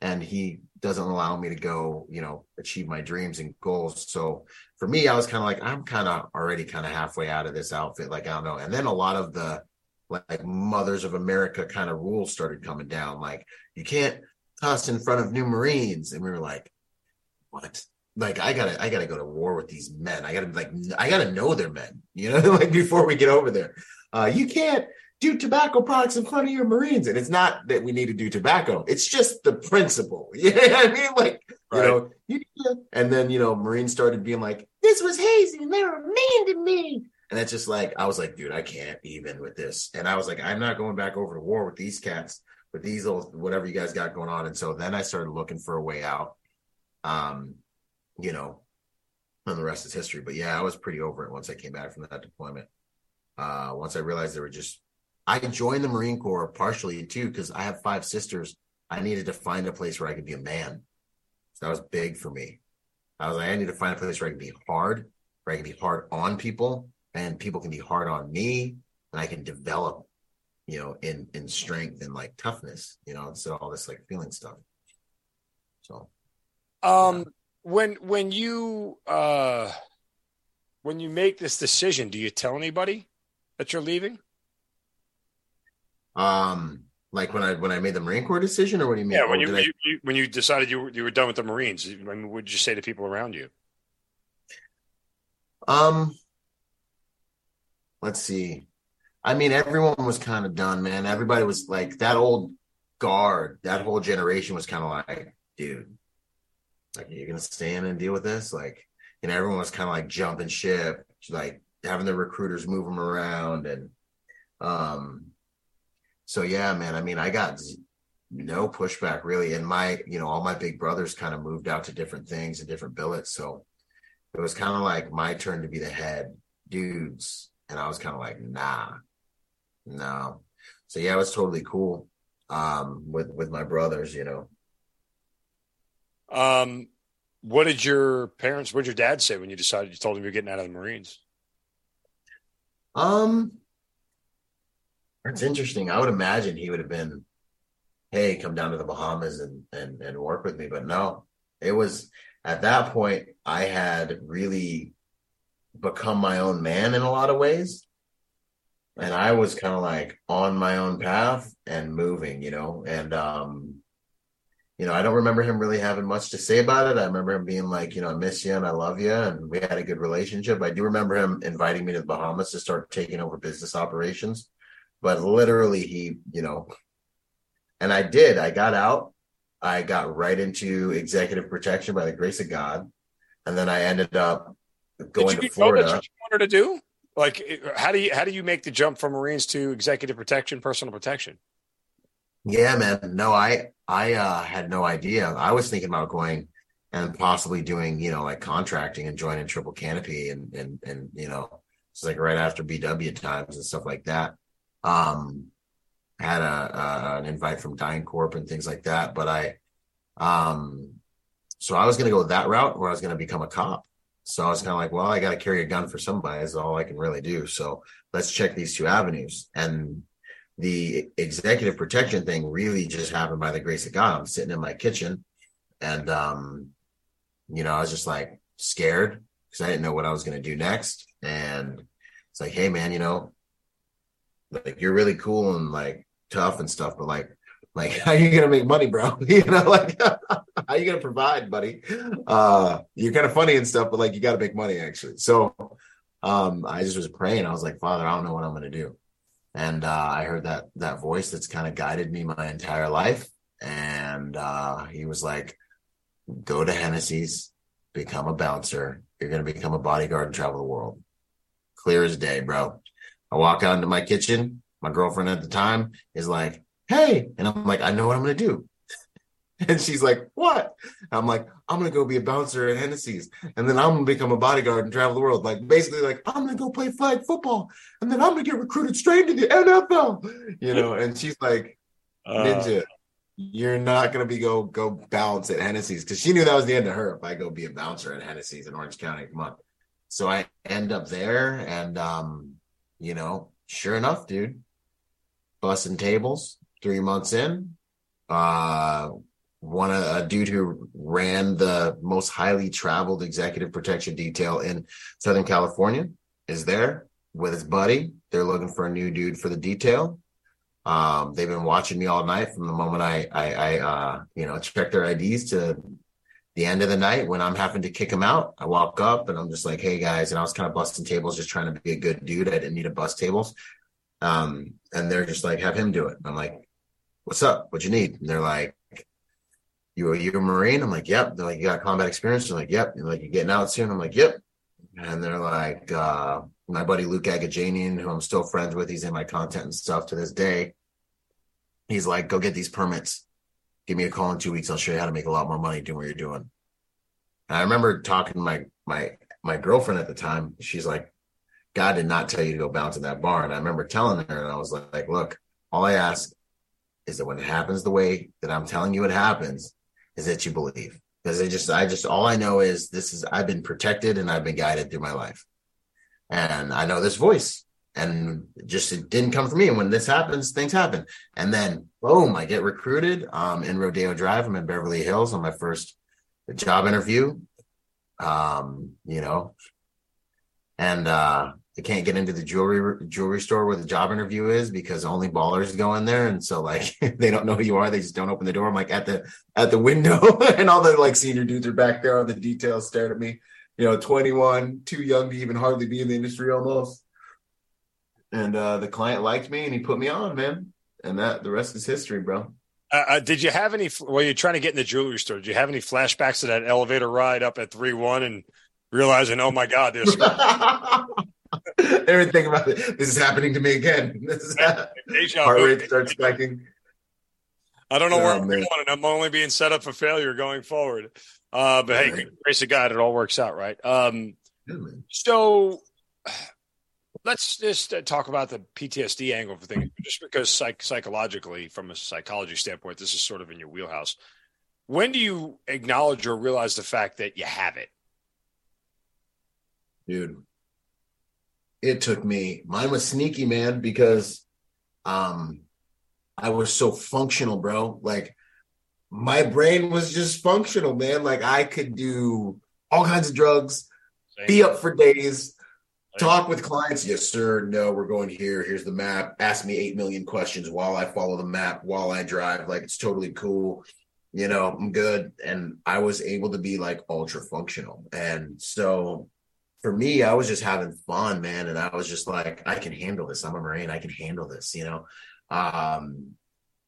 B: and he doesn't allow me to go you know achieve my dreams and goals. So for me i was kind of like i'm kind of already kind of halfway out of this outfit. Like i don't know. And then a lot of the like mothers of america kind of rules started coming down. Like you can't cuss in front of new marines. And we were like what? Like I gotta I gotta go to war with these men. I gotta like I gotta know they're men, you know, like before we get over there. Uh you can't do tobacco products in front of your Marines. And it's not that we need to do tobacco, it's just the principle. You know what I mean? Like, you know, you, and then you know, Marines started being like, This was hazy and they were mean to me. And it's just like I was like, dude, I can't even with this. And I was like, I'm not going back over to war with these cats, with these old whatever you guys got going on. And so then I started looking for a way out. Um, you know, and the rest is history. But yeah, I was pretty over it once I came back from that deployment. Uh, once I realized they were just, I joined the Marine Corps partially too because I have five sisters. I needed to find a place where I could be a man. So that was big for me. I was like, I need to find a place where I can be hard, where I can be hard on people, and people can be hard on me, and I can develop, you know, in in strength and like toughness, you know, instead of all this like feeling stuff. So
A: Um, when when you uh, when you make this decision, do you tell anybody that you're leaving?
B: Um, Like when I when I made the Marine Corps decision, or what do you mean?
A: Yeah, when you,
B: I-
A: you, you when you decided you were, you were done with the Marines, I mean, what did you say to people around you?
B: Um, let's see. I mean, everyone was kind of done, man. Everybody was like that old guard, that whole generation was kind of like, dude, like, you're gonna stay in and deal with this? Like, and everyone was kind of like jumping ship, like having the recruiters move them around. And, um, so yeah, man, I mean, I got no pushback really. And my, you know, all my big brothers kind of moved out to different things and different billets. So, it was kind of like my turn to be the head dudes. And I was kind of like, nah, no. So yeah, it was totally cool. Um, with, with my brothers, you know.
A: Um, what did your parents, what did your dad say when you decided you told him you're getting out of the Marines?
B: Um, it's interesting. I would imagine he would have been, hey, come down to the Bahamas and, and, and work with me. But no, it was at that point, I had really become my own man in a lot of ways. And I was kind of like on my own path and moving, you know, and, um, you know, I don't remember him really having much to say about it. I remember him being like, you know, I miss you and I love you. And we had a good relationship. I do remember him inviting me to the Bahamas to start taking over business operations. But literally, he, you know, and I did. I got out. I got right into executive protection by the grace of God. And then I ended up going to Florida.
A: you wanted to do? Like, how do you how do you make the jump from Marines to executive protection, personal protection?
B: Yeah, man. No, I I uh, had no idea. I was thinking about going and possibly doing, you know, like contracting and joining Triple Canopy and and and you know, it's like right after BW times and stuff like that. Um, had a, a an invite from DynCorp and things like that, but I, um, so I was going to go that route where I was going to become a cop. So I was kind of like, well, I got to carry a gun for somebody. Is all I can really do. So let's check these two avenues and the executive protection thing really just happened by the grace of God. I'm sitting in my kitchen and, um, you know, I was just like scared because I didn't know what I was going to do next. And it's like, hey, man, you know, like you're really cool and like tough and stuff, but like, like, how you to make money, bro? you know, like, how you to provide, buddy? Uh, you're kind of funny and stuff, but like, you got to make money actually. So, um, I just was praying. I was like, Father, I don't know what I'm going to do and uh, I heard that that voice that's kind of guided me my entire life. And uh, he was like, "Go to Hennessey's, become a bouncer. You're going to become a bodyguard and travel the world." Clear as day, bro. I walk out into my kitchen. My girlfriend at the time is like, "Hey," and I'm like, "I know what I'm going to do." And she's like, "What?" I'm like, "I'm gonna go be a bouncer at Hennessey's, and then I'm gonna become a bodyguard and travel the world." Like basically, like I'm gonna go play flag football, and then I'm gonna get recruited straight to the NFL. You know, and she's like,
A: Uh,
B: "Ninja, you're not gonna be go go bounce at Hennessey's," because she knew that was the end of her if I go be a bouncer at Hennessey's in Orange County. Come on. So I end up there, and um, you know, sure enough, dude, busting tables. Three months in, uh one a, a dude who ran the most highly traveled executive protection detail in Southern California is there with his buddy. They're looking for a new dude for the detail. Um, they've been watching me all night from the moment I, I, I, uh, you know, check their IDs to the end of the night when I'm having to kick them out. I walk up and I'm just like, Hey guys. And I was kind of busting tables, just trying to be a good dude. I didn't need to bust tables. Um, and they're just like, have him do it. I'm like, what's up? What you need? And they're like, you you a Marine? I'm like, yep. They're like, you got combat experience? They're like, yep. They're like, you're getting out soon? I'm like, yep. And they're like, uh, my buddy Luke Agajanian, who I'm still friends with, he's in my content and stuff to this day. He's like, go get these permits. Give me a call in two weeks. I'll show you how to make a lot more money doing what you're doing. And I remember talking to my my my girlfriend at the time. She's like, God did not tell you to go bounce in that bar. And I remember telling her, and I was like, look, all I ask is that when it happens the way that I'm telling you it happens, is that you believe. Because I just, I just, all I know is this is, I've been protected and I've been guided through my life. And I know this voice. And just it didn't come from me. And when this happens, things happen. And then boom, I get recruited um in Rodeo Drive. I'm in Beverly Hills on my first job interview. Um, you know, and uh I can't get into the jewelry jewelry store where the job interview is because only ballers go in there, and so like they don't know who you are. They just don't open the door. I'm like at the at the window, and all the like senior dudes are back there on the details staring at me. You know, 21, too young to even hardly be in the industry almost. And uh the client liked me, and he put me on, man. And that the rest is history, bro.
A: Uh, uh, did you have any? Well, you're trying to get in the jewelry store. Did you have any flashbacks to that elevator ride up at three one and realizing, oh my god, this
B: Everything about it. This is happening to me again. This is heart rate starts spiking.
A: I don't know oh, where I'm man. going, and I'm only being set up for failure going forward. Uh, but hey, right. grace of God, it all works out, right? Um, so let's just uh, talk about the PTSD angle for things, just because psych- psychologically, from a psychology standpoint, this is sort of in your wheelhouse. When do you acknowledge or realize the fact that you have it?
B: Dude, it took me. Mine was sneaky man because um i was so functional bro. Like my brain was just functional man. Like i could do all kinds of drugs Same. be up for days talk with clients. Yes sir. No we're going here. Here's the map. Ask me 8 million questions while i follow the map while i drive. Like it's totally cool. You know i'm good. And i was able to be like ultra functional. And so for me, I was just having fun, man. And I was just like, I can handle this. I'm a Marine. I can handle this, you know? Um,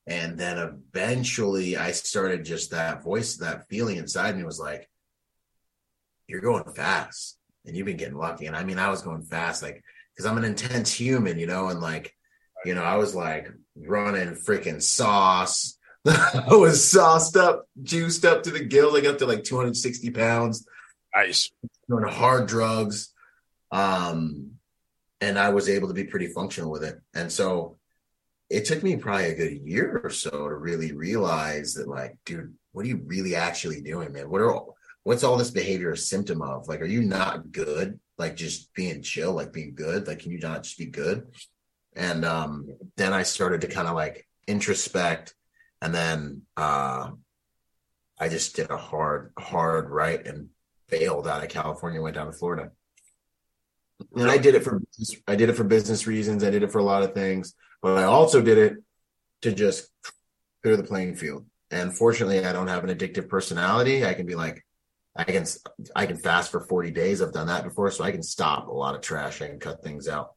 B: and then eventually I started just that voice, that feeling inside me was like, you're going fast and you've been getting lucky. And I mean, I was going fast, like, cause I'm an intense human, you know? And like, you know, I was like running freaking sauce. I was sauced up, juiced up to the gills. I got to like 260 pounds.
A: Nice
B: doing hard drugs. Um, and I was able to be pretty functional with it. And so it took me probably a good year or so to really realize that, like, dude, what are you really actually doing, man? What are all, what's all this behavior a symptom of? Like, are you not good? Like just being chill, like being good? Like, can you not just be good? And um, then I started to kind of like introspect and then uh I just did a hard, hard right and failed out of California, went down to Florida. And I did it for I did it for business reasons. I did it for a lot of things, but I also did it to just clear the playing field. And fortunately, I don't have an addictive personality. I can be like, I can I can fast for 40 days. I've done that before, so I can stop a lot of trash. I can cut things out.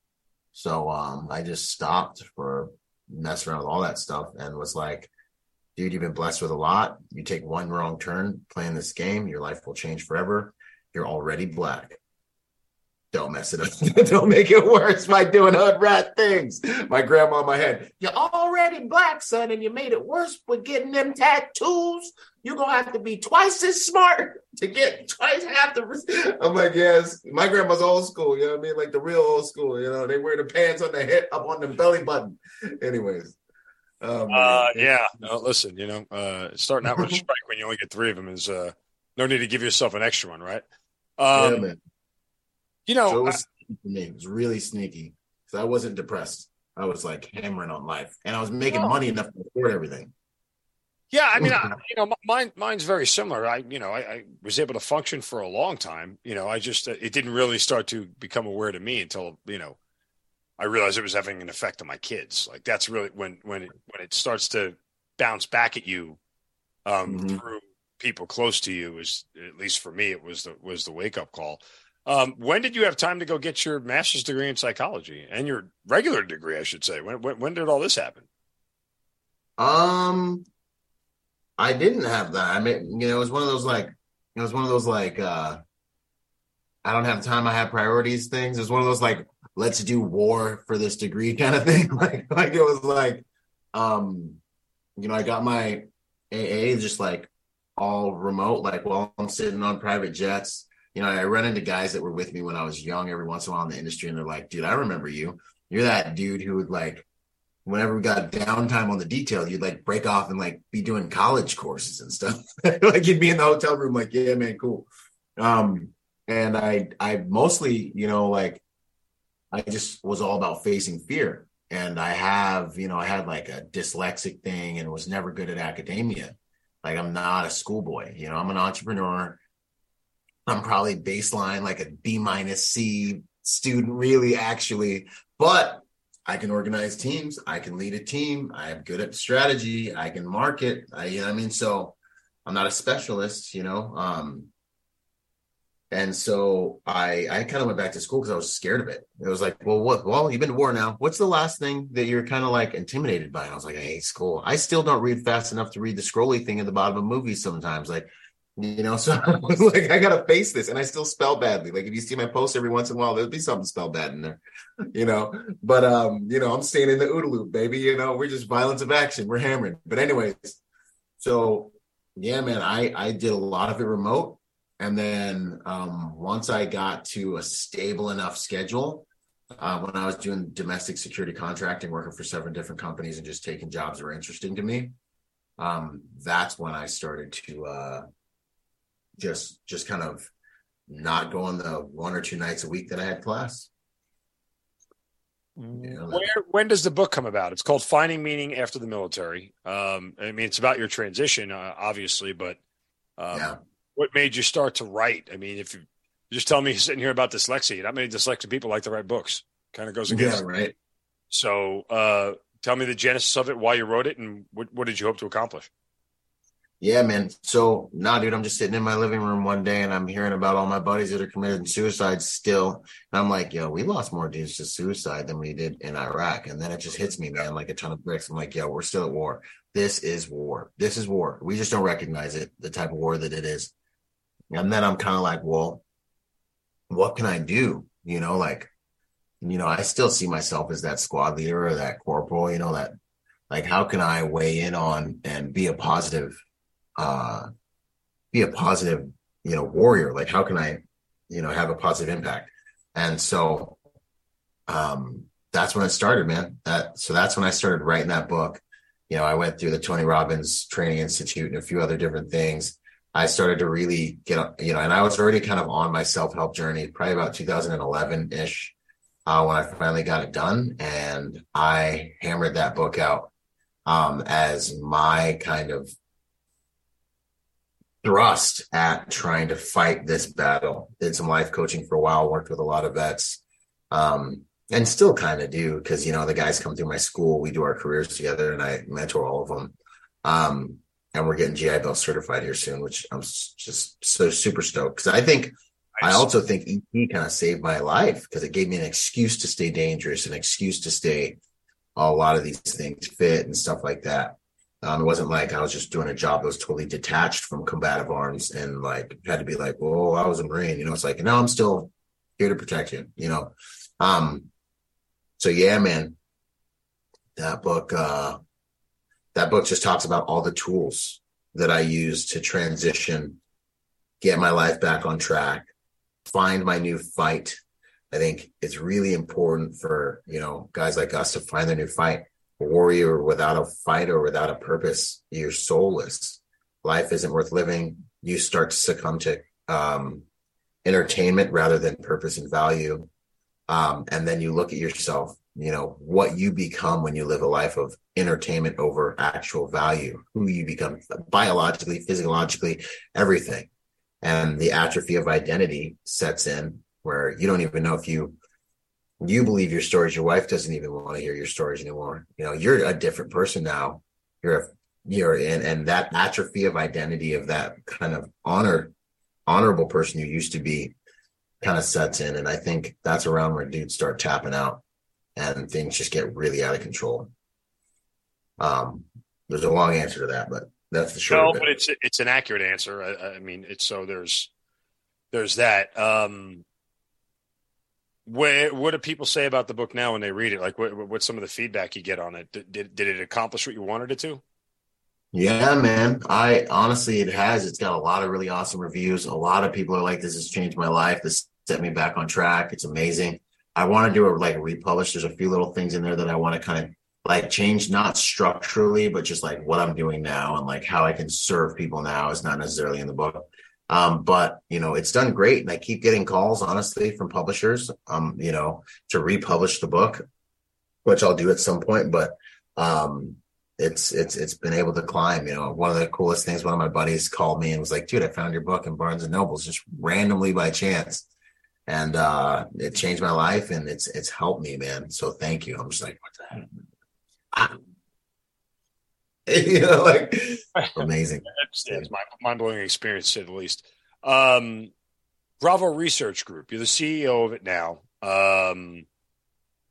B: So um, I just stopped for messing around with all that stuff and was like, dude, you've been blessed with a lot. You take one wrong turn playing this game, your life will change forever. You're already black. Don't mess it up. Don't make it worse by doing hood rat things. My grandma in my head, you're already black, son, and you made it worse with getting them tattoos. You're gonna have to be twice as smart to get twice half the. I'm like, yes, my grandma's old school. You know what I mean? Like the real old school. You know, they wear the pants on the hip up on the belly button. Anyways,
A: um, uh, yeah. No, listen, you know, uh, starting out with a strike when you only get three of them is uh, no need to give yourself an extra one, right? Um, yeah, man. You know,
B: so it was, I, me. It was really sneaky because I wasn't depressed. I was like hammering on life, and I was making money enough to afford everything.
A: Yeah, I mean, I, you know, mine mine's very similar. I, you know, I, I, was able to function for a long time. You know, I just uh, it didn't really start to become aware to me until you know I realized it was having an effect on my kids. Like that's really when when it, when it starts to bounce back at you um, mm-hmm. through people close to you. Is at least for me, it was the was the wake up call. Um, when did you have time to go get your master's degree in psychology and your regular degree, I should say? When when, when did all this happen?
B: Um, I didn't have that. I mean, you know, it was one of those like it was one of those like uh I don't have time. I have priorities. Things. It was one of those like let's do war for this degree kind of thing. like like it was like um you know, I got my AA just like all remote, like while I'm sitting on private jets. You know, I run into guys that were with me when I was young every once in a while in the industry, and they're like, dude, I remember you. You're that dude who would like whenever we got downtime on the detail, you'd like break off and like be doing college courses and stuff. like you'd be in the hotel room, like, yeah, man, cool. Um, and I I mostly, you know, like I just was all about facing fear. And I have, you know, I had like a dyslexic thing and was never good at academia. Like I'm not a schoolboy, you know, I'm an entrepreneur. I'm probably baseline like a B minus C student really actually, but I can organize teams. I can lead a team. I am good at strategy. I can market. I, you know, I mean, so I'm not a specialist, you know. Um, and so I I kind of went back to school because I was scared of it. It was like, well, what? Well, you've been to war now. What's the last thing that you're kind of like intimidated by? And I was like, I hate school. I still don't read fast enough to read the scrolly thing at the bottom of movies sometimes. Like, you know, so I was like, I gotta face this, and I still spell badly. Like, if you see my post every once in a while, there'll be something spelled bad in there, you know. But um, you know, I'm staying in the OODA loop, baby. You know, we're just violence of action. We're hammering. But anyways, so yeah, man, I I did a lot of it remote and then um, once I got to a stable enough schedule, uh, when I was doing domestic security contracting, working for seven different companies and just taking jobs that were interesting to me, um, that's when I started to uh, just just kind of not go on the one or two nights a week that I had class.
A: You know, Where, when does the book come about? It's called Finding Meaning After the Military. Um, I mean, it's about your transition, uh, obviously, but um, yeah what made you start to write? I mean, if you just tell me sitting here about dyslexia, not many dyslexic people like to write books. Kind of goes against.
B: Yeah, right.
A: So, uh, tell me the genesis of it, why you wrote it, and what, what did you hope to accomplish?
B: Yeah, man. So, nah, dude, I'm just sitting in my living room one day and I'm hearing about all my buddies that are committing suicide still. And I'm like, yo, we lost more dudes to suicide than we did in Iraq. And then it just hits me, man, like a ton of bricks. I'm like, yo, we're still at war. This is war. This is war. We just don't recognize it, the type of war that it is. And then I'm kind of like, well, what can I do? You know, like, you know, I still see myself as that squad leader or that corporal, you know, that like, how can I weigh in on and be a positive, uh, be a positive, you know, warrior? Like, how can I, you know, have a positive impact? And so, um, that's when it started, man. That, so that's when I started writing that book. You know, I went through the Tony Robbins Training Institute and a few other different things I started to really get, you know, and I was already kind of on my self help journey, probably about 2011 ish, uh, when I finally got it done. And I hammered that book out um, as my kind of thrust at trying to fight this battle. Did some life coaching for a while, worked with a lot of vets, um, and still kind of do because, you know, the guys come through my school, we do our careers together, and I mentor all of them. Um, and we're getting GI Bill certified here soon, which I'm just so super stoked because I think I also think EP kind of saved my life because it gave me an excuse to stay dangerous, an excuse to stay a lot of these things fit and stuff like that. Um, it wasn't like I was just doing a job that was totally detached from combative arms and like had to be like, oh, I was a Marine. You know, it's like, no, I'm still here to protect you, you know. Um, so yeah, man, that book, uh, that book just talks about all the tools that I use to transition, get my life back on track, find my new fight. I think it's really important for, you know, guys like us to find their new fight. A warrior without a fight or without a purpose, you're soulless. Life isn't worth living. You start to succumb to um, entertainment rather than purpose and value. Um, and then you look at yourself you know what you become when you live a life of entertainment over actual value who you become biologically physiologically everything. And the atrophy of identity sets in where you don't even know if you you believe your stories your wife doesn't even want to hear your stories anymore. You know you're a different person now. You're a you're in and that atrophy of identity of that kind of honor honorable person you used to be kind of sets in. And i think that's around where dudes start tapping out and things just get really out of control. Um, there's a long answer to that, but that's the short.
A: No, but it's it's an accurate answer. I, I, mean, it's so there's there's that. Um, where, what do people say about the book now when they read it? Like, what, what's some of the feedback you get on it? Did, did, did it accomplish what you wanted it to?
B: Yeah, man. I honestly, it has. It's got a lot of really awesome reviews. A lot of people are like, "This has changed my life. This set me back on track. It's amazing." I want to do a like republish. There's a few little things in there that I want to kind of like change, not structurally, but just like what I'm doing now and like how I can serve people now is not necessarily in the book. Um, but you know, it's done great, and I keep getting calls, honestly, from publishers, um, you know, to republish the book, which I'll do at some point. But um, it's it's it's been able to climb. You know, one of the coolest things. One of my buddies called me and was like, "Dude, I found your book in Barnes and Nobles just randomly by chance." And uh, it changed my life, and it's it's helped me, man. So thank you. I'm just like, what the heck? Ah. you know, like amazing.
A: it's, it's mind blowing experience, to the least. Um, Bravo Research Group. You're the CEO of it now. Um,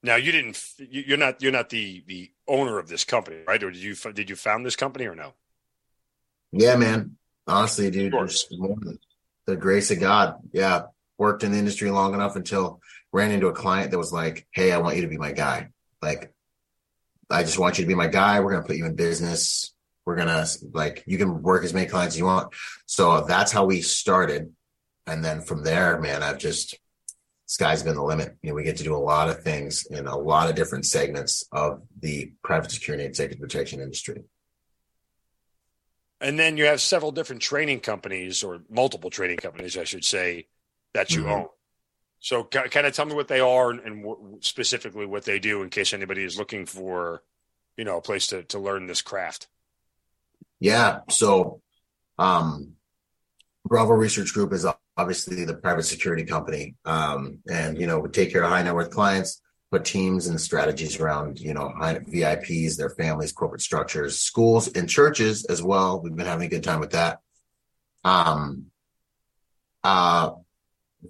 A: now you didn't. You're not. You're not the the owner of this company, right? Or did you did you found this company or no?
B: Yeah, man. Honestly, dude, the grace of God. Yeah, worked in the industry long enough until ran into a client that was like, "Hey, I want you to be my guy. Like, I just want you to be my guy. We're gonna put you in business. We're gonna like you can work as many clients as you want." So that's how we started, and then from there, man, I've just sky's been the limit. You know, we get to do a lot of things in a lot of different segments of the private security and executive protection industry.
A: And then you have several different training companies or multiple training companies, I should say, that you mm-hmm. own. So kind of tell me what they are and, and specifically what they do in case anybody is looking for, you know, a place to, to learn this craft.
B: Yeah. So, um, Bravo Research Group is obviously the private security company. Um, and, you know, we take care of high net worth clients, put teams and strategies around, you know, high, VIPs, their families, corporate structures, schools and churches as well. We've been having a good time with that. Um, uh,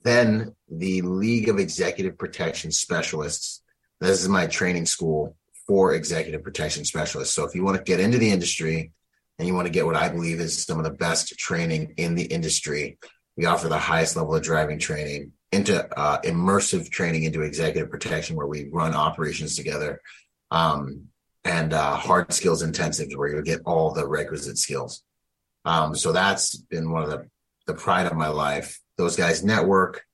B: then the League of Executive Protection Specialists. This is my training school for executive protection specialists. So if you want to get into the industry and you want to get what I believe is some of the best training in the industry, we offer the highest level of driving training into uh, immersive training into executive protection, where we run operations together, um, and uh, hard skills intensives, where you'll get all the requisite skills. Um, so that's been one of the the pride of my life. Those guys network.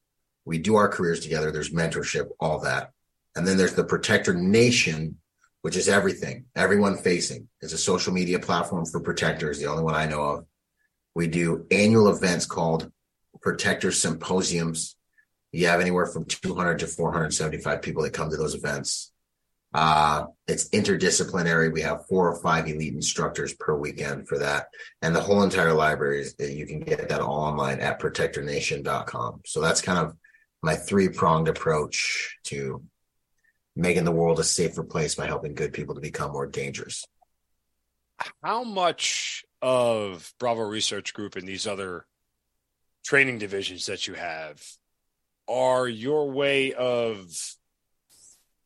B: We do our careers together. There's mentorship, all that, and then there's the Protector Nation, which is everything, everyone facing. It's a social media platform for protectors, the only one I know of. We do annual events called protector symposiums. You have anywhere from 200 to 475 people that come to those events. Uh, it's interdisciplinary. We have four or five elite instructors per weekend for that. And the whole entire library is you can get that all online at protectornation.com. So that's kind of my three pronged approach to making the world a safer place by helping good people to become more dangerous.
A: How much of Bravo Research Group and these other training divisions that you have are your way of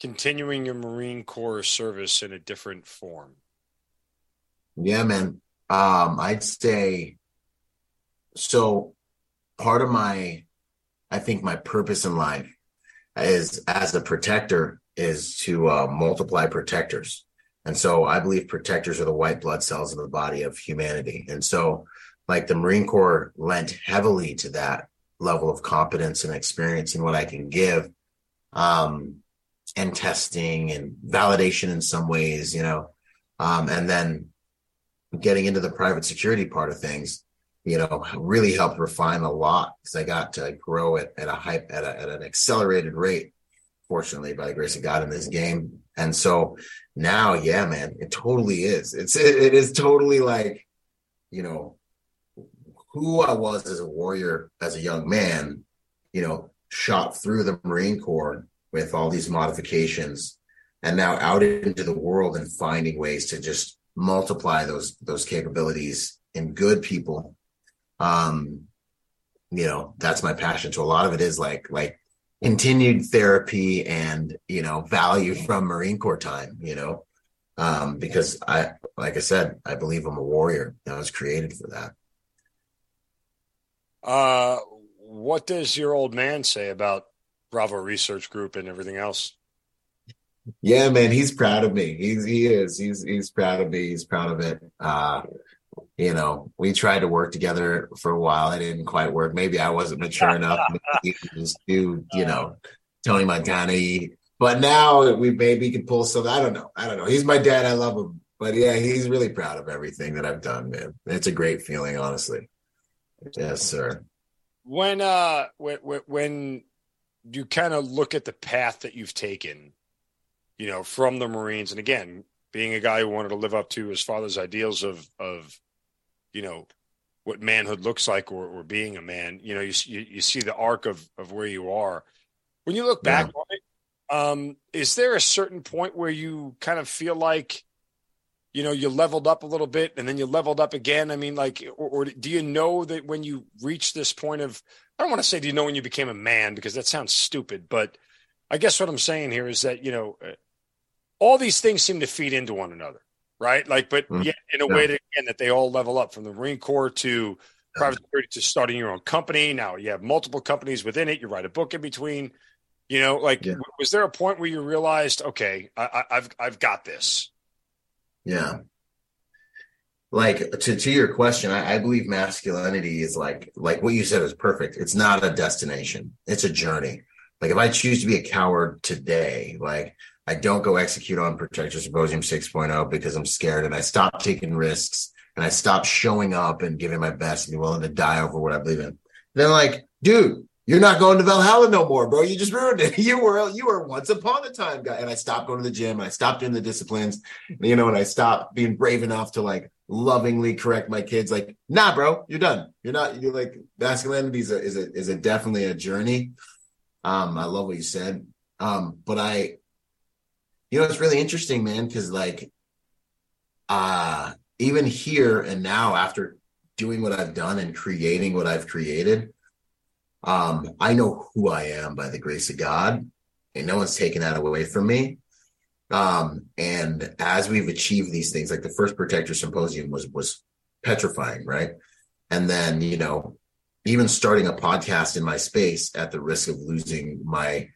A: continuing your Marine Corps service in a different form?
B: Yeah, man. Um, I'd say so. Part of my, I think, my purpose in life is as a protector is to uh, multiply protectors. And so I believe protectors are the white blood cells of the body of humanity. And so like the Marine Corps lent heavily to that level of competence and experience in what I can give. Um, and testing and validation in some ways, you know. Um, and then getting into the private security part of things, you know, really helped refine a lot because I got to grow it at a hype at, a, at an accelerated rate, fortunately, by the grace of God in this game. And so now, yeah, man, it totally is. It's it, it is totally like, you know, who I was as a warrior, as a young man, you know, shot through the Marine Corps with all these modifications and now out into the world and finding ways to just multiply those those capabilities in good people. Um you know that's my passion. So a lot of it is like like continued therapy and you know value from marine corps time you know? Um because i like i said i believe i'm a warrior. I was created for that.
A: Uh what does your old man say about Bravo Research Group and everything else.
B: Yeah, man, he's proud of me. He's he is. He's he's proud of me. He's proud of it. Uh, you know, we tried to work together for a while. It didn't quite work. Maybe I wasn't mature enough to just do, you know, Tony Montana. But now we maybe can pull some. I don't know. I don't know. He's my dad. I love him. But yeah, he's really proud of everything that I've done, man. It's a great feeling, honestly. Yes, sir.
A: When uh when when you kind of look at the path that you've taken, you know, from the Marines, and again, being a guy who wanted to live up to his father's ideals of of, you know, what manhood looks like or, or being a man. You know, you, you, you see the arc of of where you are. When you look back yeah. on it, um, is there a certain point where you kind of feel like, you know, you leveled up a little bit and then you leveled up again? I mean, like, or, or do you know that when you reach this point of, I don't want to say, do you know when you became a man because that sounds stupid, but I guess what I'm saying here is that, you know, uh, all these things seem to feed into one another right? Like, but mm-hmm. yet in a yeah. way that again that they all level up from the Marine Corps to private security to starting your own company. Now you have multiple companies within it. You write a book in between. You know, like, yeah. was there a point where you realized, okay, I, I've I've got this?
B: Yeah. Like to to your question, I, I believe masculinity is like like what you said is perfect. It's not a destination; it's a journey. Like if I choose to be a coward today, like I don't go execute on Protector Symposium 6.0 because I'm scared and I stop taking risks and I stop showing up and giving my best and be willing to die over what I believe in. Then like, dude, you're not going to Valhalla no more, bro. You just ruined it. You were you were once upon a time guy. And I stopped going to the gym. I stopped doing the disciplines, you know, and I stopped being brave enough to like lovingly correct my kids. Like, nah, bro, you're done. You're not. You're like masculinity is a is a is a definitely a journey. Um, I love what you said. Um, but I you know, it's really interesting, man, because like uh even here and now after doing what I've done and creating what I've created, um, I know who I am by the grace of God, and no one's taken that away from me. Um, and as we've achieved these things, like the first Protector Symposium was was petrifying, right? And then, you know, even starting a podcast in my space at the risk of losing my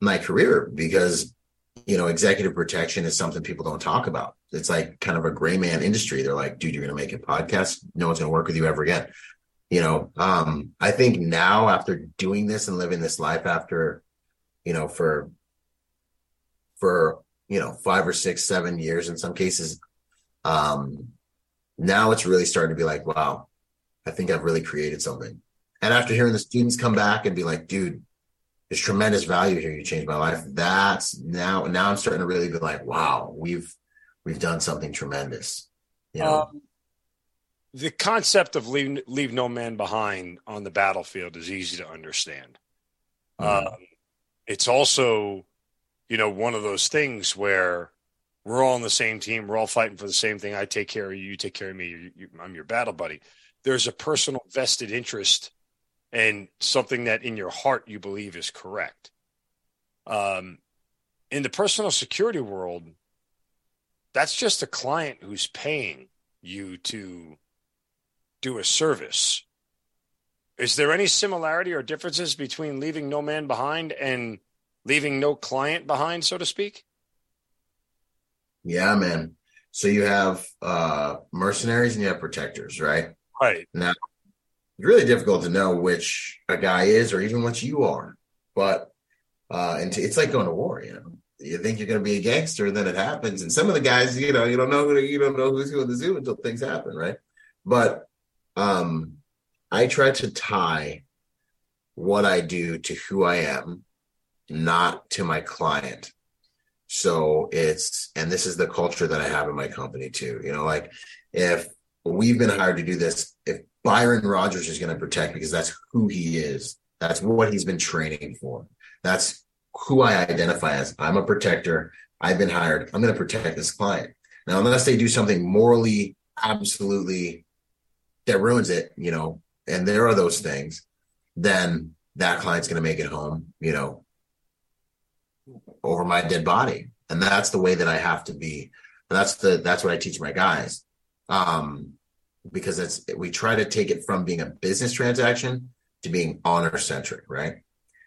B: my career because you know, executive protection is something people don't talk about. It's like kind of a gray man industry. They're like, dude, you're going to make a podcast. No one's going to work with you ever again. You know, um, I think now after doing this and living this life after, you know, for, for, you know, five or six, seven years in some cases, um, now it's really starting to be like, wow, I think I've really created something. And after hearing the students come back and be like, dude, there's tremendous value here. You changed my life. That's now, now I'm starting to really be like, wow, we've, we've done something tremendous. You know? Um,
A: the concept of leave, leave no man behind on the battlefield is easy to understand. Mm-hmm. Um, it's also, you know, one of those things where we're all on the same team. We're all fighting for the same thing. I take care of you. You take care of me. You, you, I'm your battle buddy. There's a personal vested interest and something that in your heart you believe is correct. Um, in the personal security world, that's just a client who's paying you to do a service. Is there any similarity or differences between leaving no man behind and leaving no client behind, so to speak?
B: Yeah, man. So you have uh mercenaries and you have protectors, right?
A: Right.
B: Now it's really difficult to know which a guy is or even what you are. But uh, and it's like going to war, you know. You think you're going to be a gangster, and then it happens. And some of the guys, you know, you don't know who you don't know who's who in the zoo until things happen, right? But um, I try to tie what I do to who I am, not to my client. So it's, and this is the culture that I have in my company too. You know, like if we've been hired to do this, if Byron Rodgers is going to protect because that's who he is. That's what he's been training for. That's who I identify as. I'm a protector. I've been hired. I'm going to protect this client. Now, unless they do something morally, absolutely that ruins it, you know, and there are those things, then that client's going to make it home, you know, over my dead body. And that's the way that I have to be. That's the, that's what I teach my guys. Um, because it's we try to take it from being a business transaction to being honor centric, right?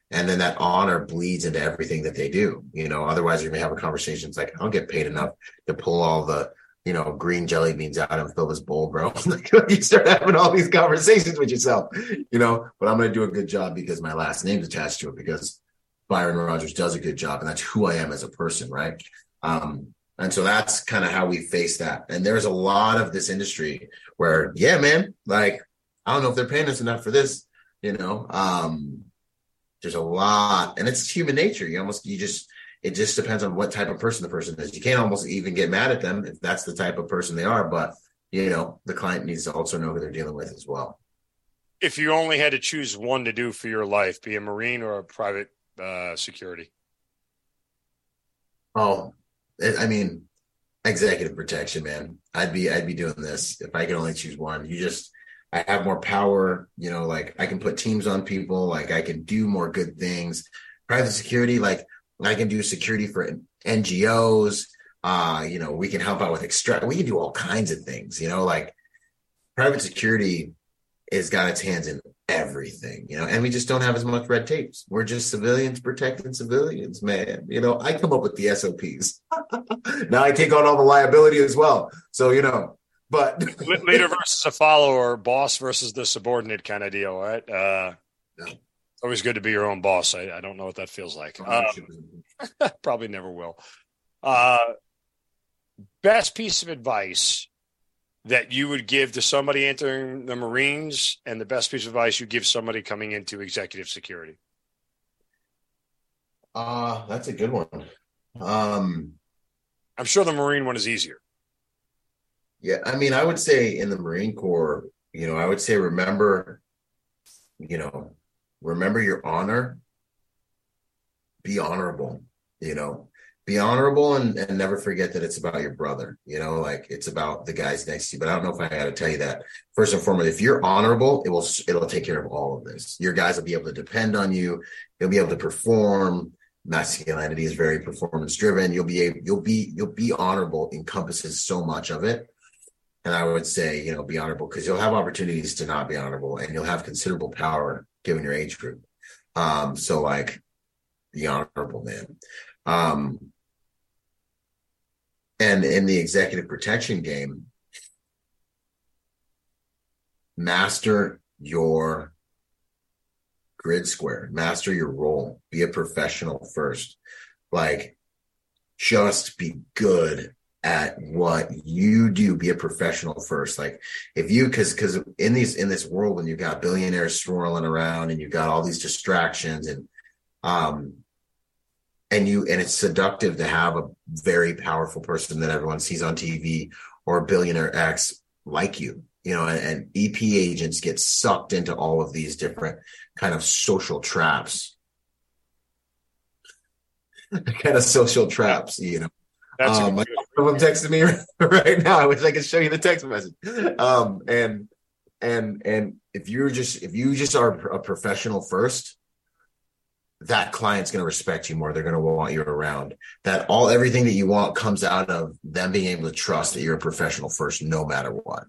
B: And then that honor bleeds into everything that they do. You know, otherwise you're gonna have a conversation. It's like I don't get paid enough to pull all the you know green jelly beans out fill this bowl, bro. you start having all these conversations with yourself, you know. But I'm gonna do a good job because my last name's attached to it because Byron Rodgers does a good job, and that's who I am as a person, right? Um, and so that's kind of how we face that. And there's a lot of this industry where, yeah, man, like, I don't know if they're paying us enough for this, you know. Um, there's a lot, and it's human nature. You almost you just it just depends on what type of person the person is. You can't almost even get mad at them if that's the type of person they are. But you know, the client needs to also know who they're dealing with as well.
A: If you only had to choose one to do for your life, be a Marine or a private uh, security?
B: Oh, I mean, executive protection, man. I'd be I'd be doing this if I could only choose one. You just I have more power, you know, like I can put teams on people, like I can do more good things. Private security, like I can do security for NGOs. Uh, you know, we can help out with extract. We can do all kinds of things. You know, like private security has got its hands in everything. You know, and we just don't have as much red tapes. We're just civilians protecting civilians, man. You know, I come up with the SOPs. now I take on all the liability as well. So you know, but
A: leader versus a follower, boss versus the subordinate kind of deal, right? Uh, yeah. Always good to be your own boss. I, I don't know what that feels like. Um, probably never will. Uh, best piece of advice that you would give to somebody entering the Marines and the best piece of advice you give somebody coming into executive security?
B: Uh, that's a good one. Um,
A: I'm sure the Marine one is easier.
B: Yeah, I mean, I would say in the Marine Corps, you know, I would say remember, you know, remember your honor, be honorable, you know, be honorable and, and never forget that it's about your brother, you know, like it's about the guys next to you. But I don't know if I got to tell you that. First and foremost, if you're honorable, it will it'll take care of all of this. Your guys will be able to depend on you. You'll be able to perform. Masculinity is very performance driven. You'll be able, you'll be you'll be honorable encompasses so much of it. And I would say, you know, be honorable because you'll have opportunities to not be honorable and you'll have considerable power given your age group. Um, so like be honorable, man. Um, and in the executive protection game, master your grid square, master your role, be a professional first. Like, just be good at what you do be a professional first like if you because because in these in this world when you've got billionaires swirling around and you've got all these distractions and um and you and it's seductive to have a very powerful person that everyone sees on TV or billionaire X like you, you know, and, and EP agents get sucked into all of these different kind of social traps. kind of social traps, you know. Um, one of them texting me right now. I wish I could show you the text message. Um, and and and if you're just if you just are a professional first, that client's going to respect you more. They're going to want you around. That all everything that you want comes out of them being able to trust that you're a professional first, no matter what.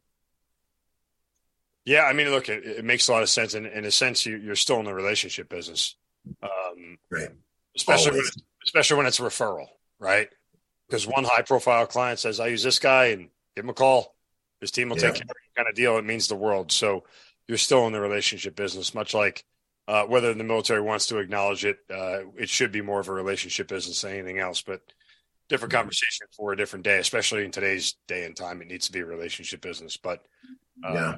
A: Yeah, I mean, look, it, it makes a lot of sense. And in a sense, you, are still in the relationship business, um,
B: right?
A: Especially when, especially when it's a referral, right? Because one high-profile client says, "I use this guy," and give him a call. His team will yeah. take care of you, kind of deal. It means the world. So you're still in the relationship business, much like uh, whether the military wants to acknowledge it, uh, it should be more of a relationship business than anything else. But different mm-hmm. conversation for a different day, especially in today's day and time. It needs to be a relationship business. But um, yeah.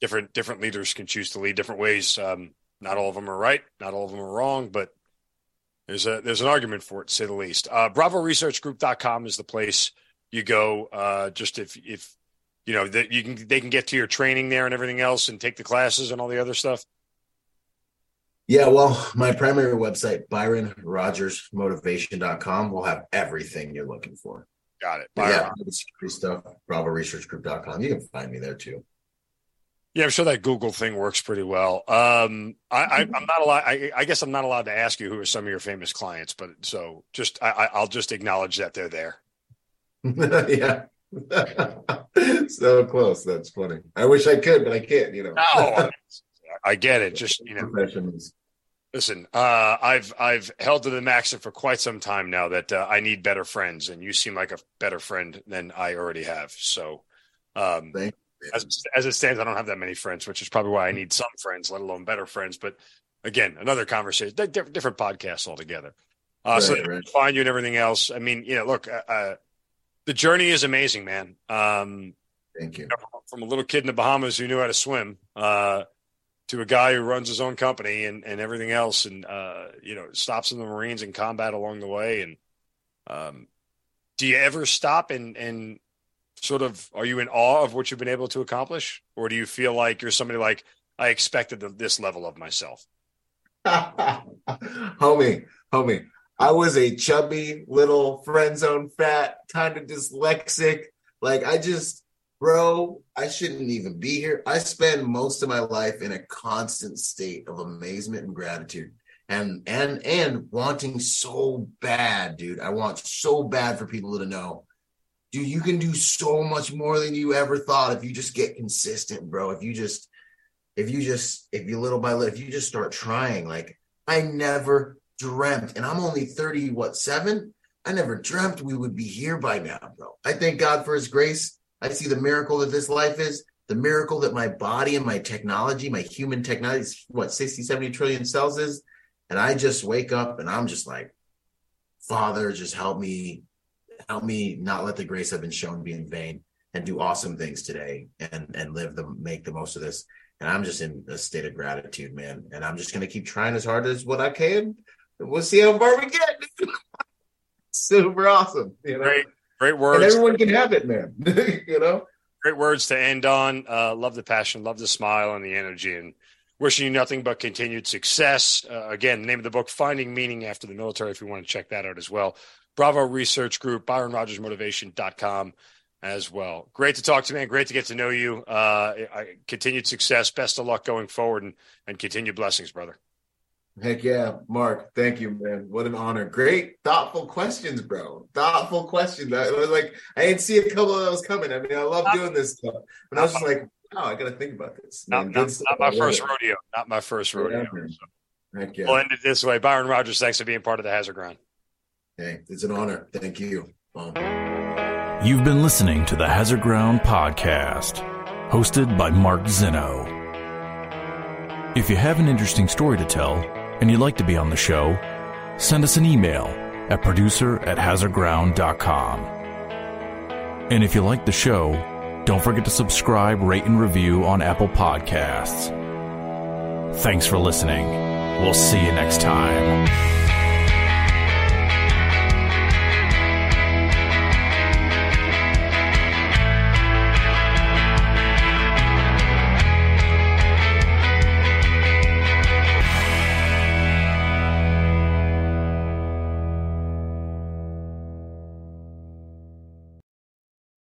A: different different leaders can choose to lead different ways. Um, not all of them are right. Not all of them are wrong. But there's a there's an argument for it, to say the least. Uh, BravoResearchGroup.com is the place you go. Uh, just if if you know that you can they can get to your training there and everything else and take the classes and all the other stuff.
B: Yeah, well, my primary website, ByronRodgersMotivation.com, will have everything you're looking for.
A: Got it.
B: Byron. Yeah, stuff, BravoResearchGroup.com. You can find me there too.
A: Yeah, I'm sure that Google thing works pretty well. Um, I, am not allowed. I, I, guess I'm not allowed to ask you who are some of your famous clients, but so just I, I'll just acknowledge that they're there.
B: yeah. so close. That's funny. I wish I could, but I can't. You know.
A: no, I get it. Just you know, Listen, uh, I've I've held to the maxim for quite some time now that uh, I need better friends, and you seem like a better friend than I already have. So, um, as as it stands, I don't have that many friends, which is probably why I need some friends, let alone better friends. But again, another conversation, different, different podcasts altogether. Uh, right, so right. find you and everything else. I mean, you know, look, uh, uh, the journey is amazing, man. Um,
B: Thank you.
A: you know, from a little kid in the Bahamas who knew how to swim uh, to a guy who runs his own company and, and everything else and uh, you know stops in the marines in combat along the way and um, do you ever stop and and sort of are you in awe of what you've been able to accomplish, or do you feel like you're somebody like I expected this level of myself?
B: homie, homie, I was a chubby little friend zone fat, kind of dyslexic. Like I just, bro, I shouldn't even be here. I spend most of my life in a constant state of amazement and gratitude. And and and wanting so bad, dude. I want so bad for people to know dude, you can do so much more than you ever thought if you just get consistent, bro. If you just, if you just, if you little by little, if you just start trying, like I never dreamt, and I'm only 30, what, seven? I never dreamt we would be here by now, bro. I thank God for his grace. I see the miracle that this life is, the miracle that my body and my technology, my human technology, is what, 60, 70 trillion cells is. And I just wake up and I'm just like, Father, just help me help me not let the grace I've been shown be in vain and do awesome things today and and live the make the most of this. And I'm just in a state of gratitude, man. And I'm just gonna keep trying as hard as what I can. We'll see how far we get. Super awesome. You know?
A: Great, great words.
B: And everyone can have it, man. you know?
A: Great words to end on. Uh, love the passion, love the smile and the energy, and wishing you nothing but continued success. Uh, again, the name of the book, Finding Meaning After the Military, if you want to check that out as well. Bravo Research Group, ByronRodgersMotivation.com as well. Great to talk to you, man. Great to get to know you. Uh, continued success. Best of luck going forward and, and continued blessings, brother.
B: Heck yeah, Mark. Thank you, man. What an honor. Great, thoughtful questions, bro. Thoughtful questions. I was like, I didn't see a couple of those coming. I mean, I love doing this stuff, but I was just like, wow, I got to think about this.
A: Not, not, not my first rodeo. Not my first rodeo. Yeah, so. Heck yeah. We'll end it this way. Byron Rodgers, thanks for being part of the Hazard Ground.
B: Hey, it's an honor. Thank you.
C: Um, You've been listening to the Hazard Ground Podcast, hosted by Mark Zeno. If you have an interesting story to tell and you'd like to be on the show, send us an email at producer at hazardground.com. And if you like the show, don't forget to subscribe, rate, and review on Apple Podcasts. Thanks for listening. We'll see you next time.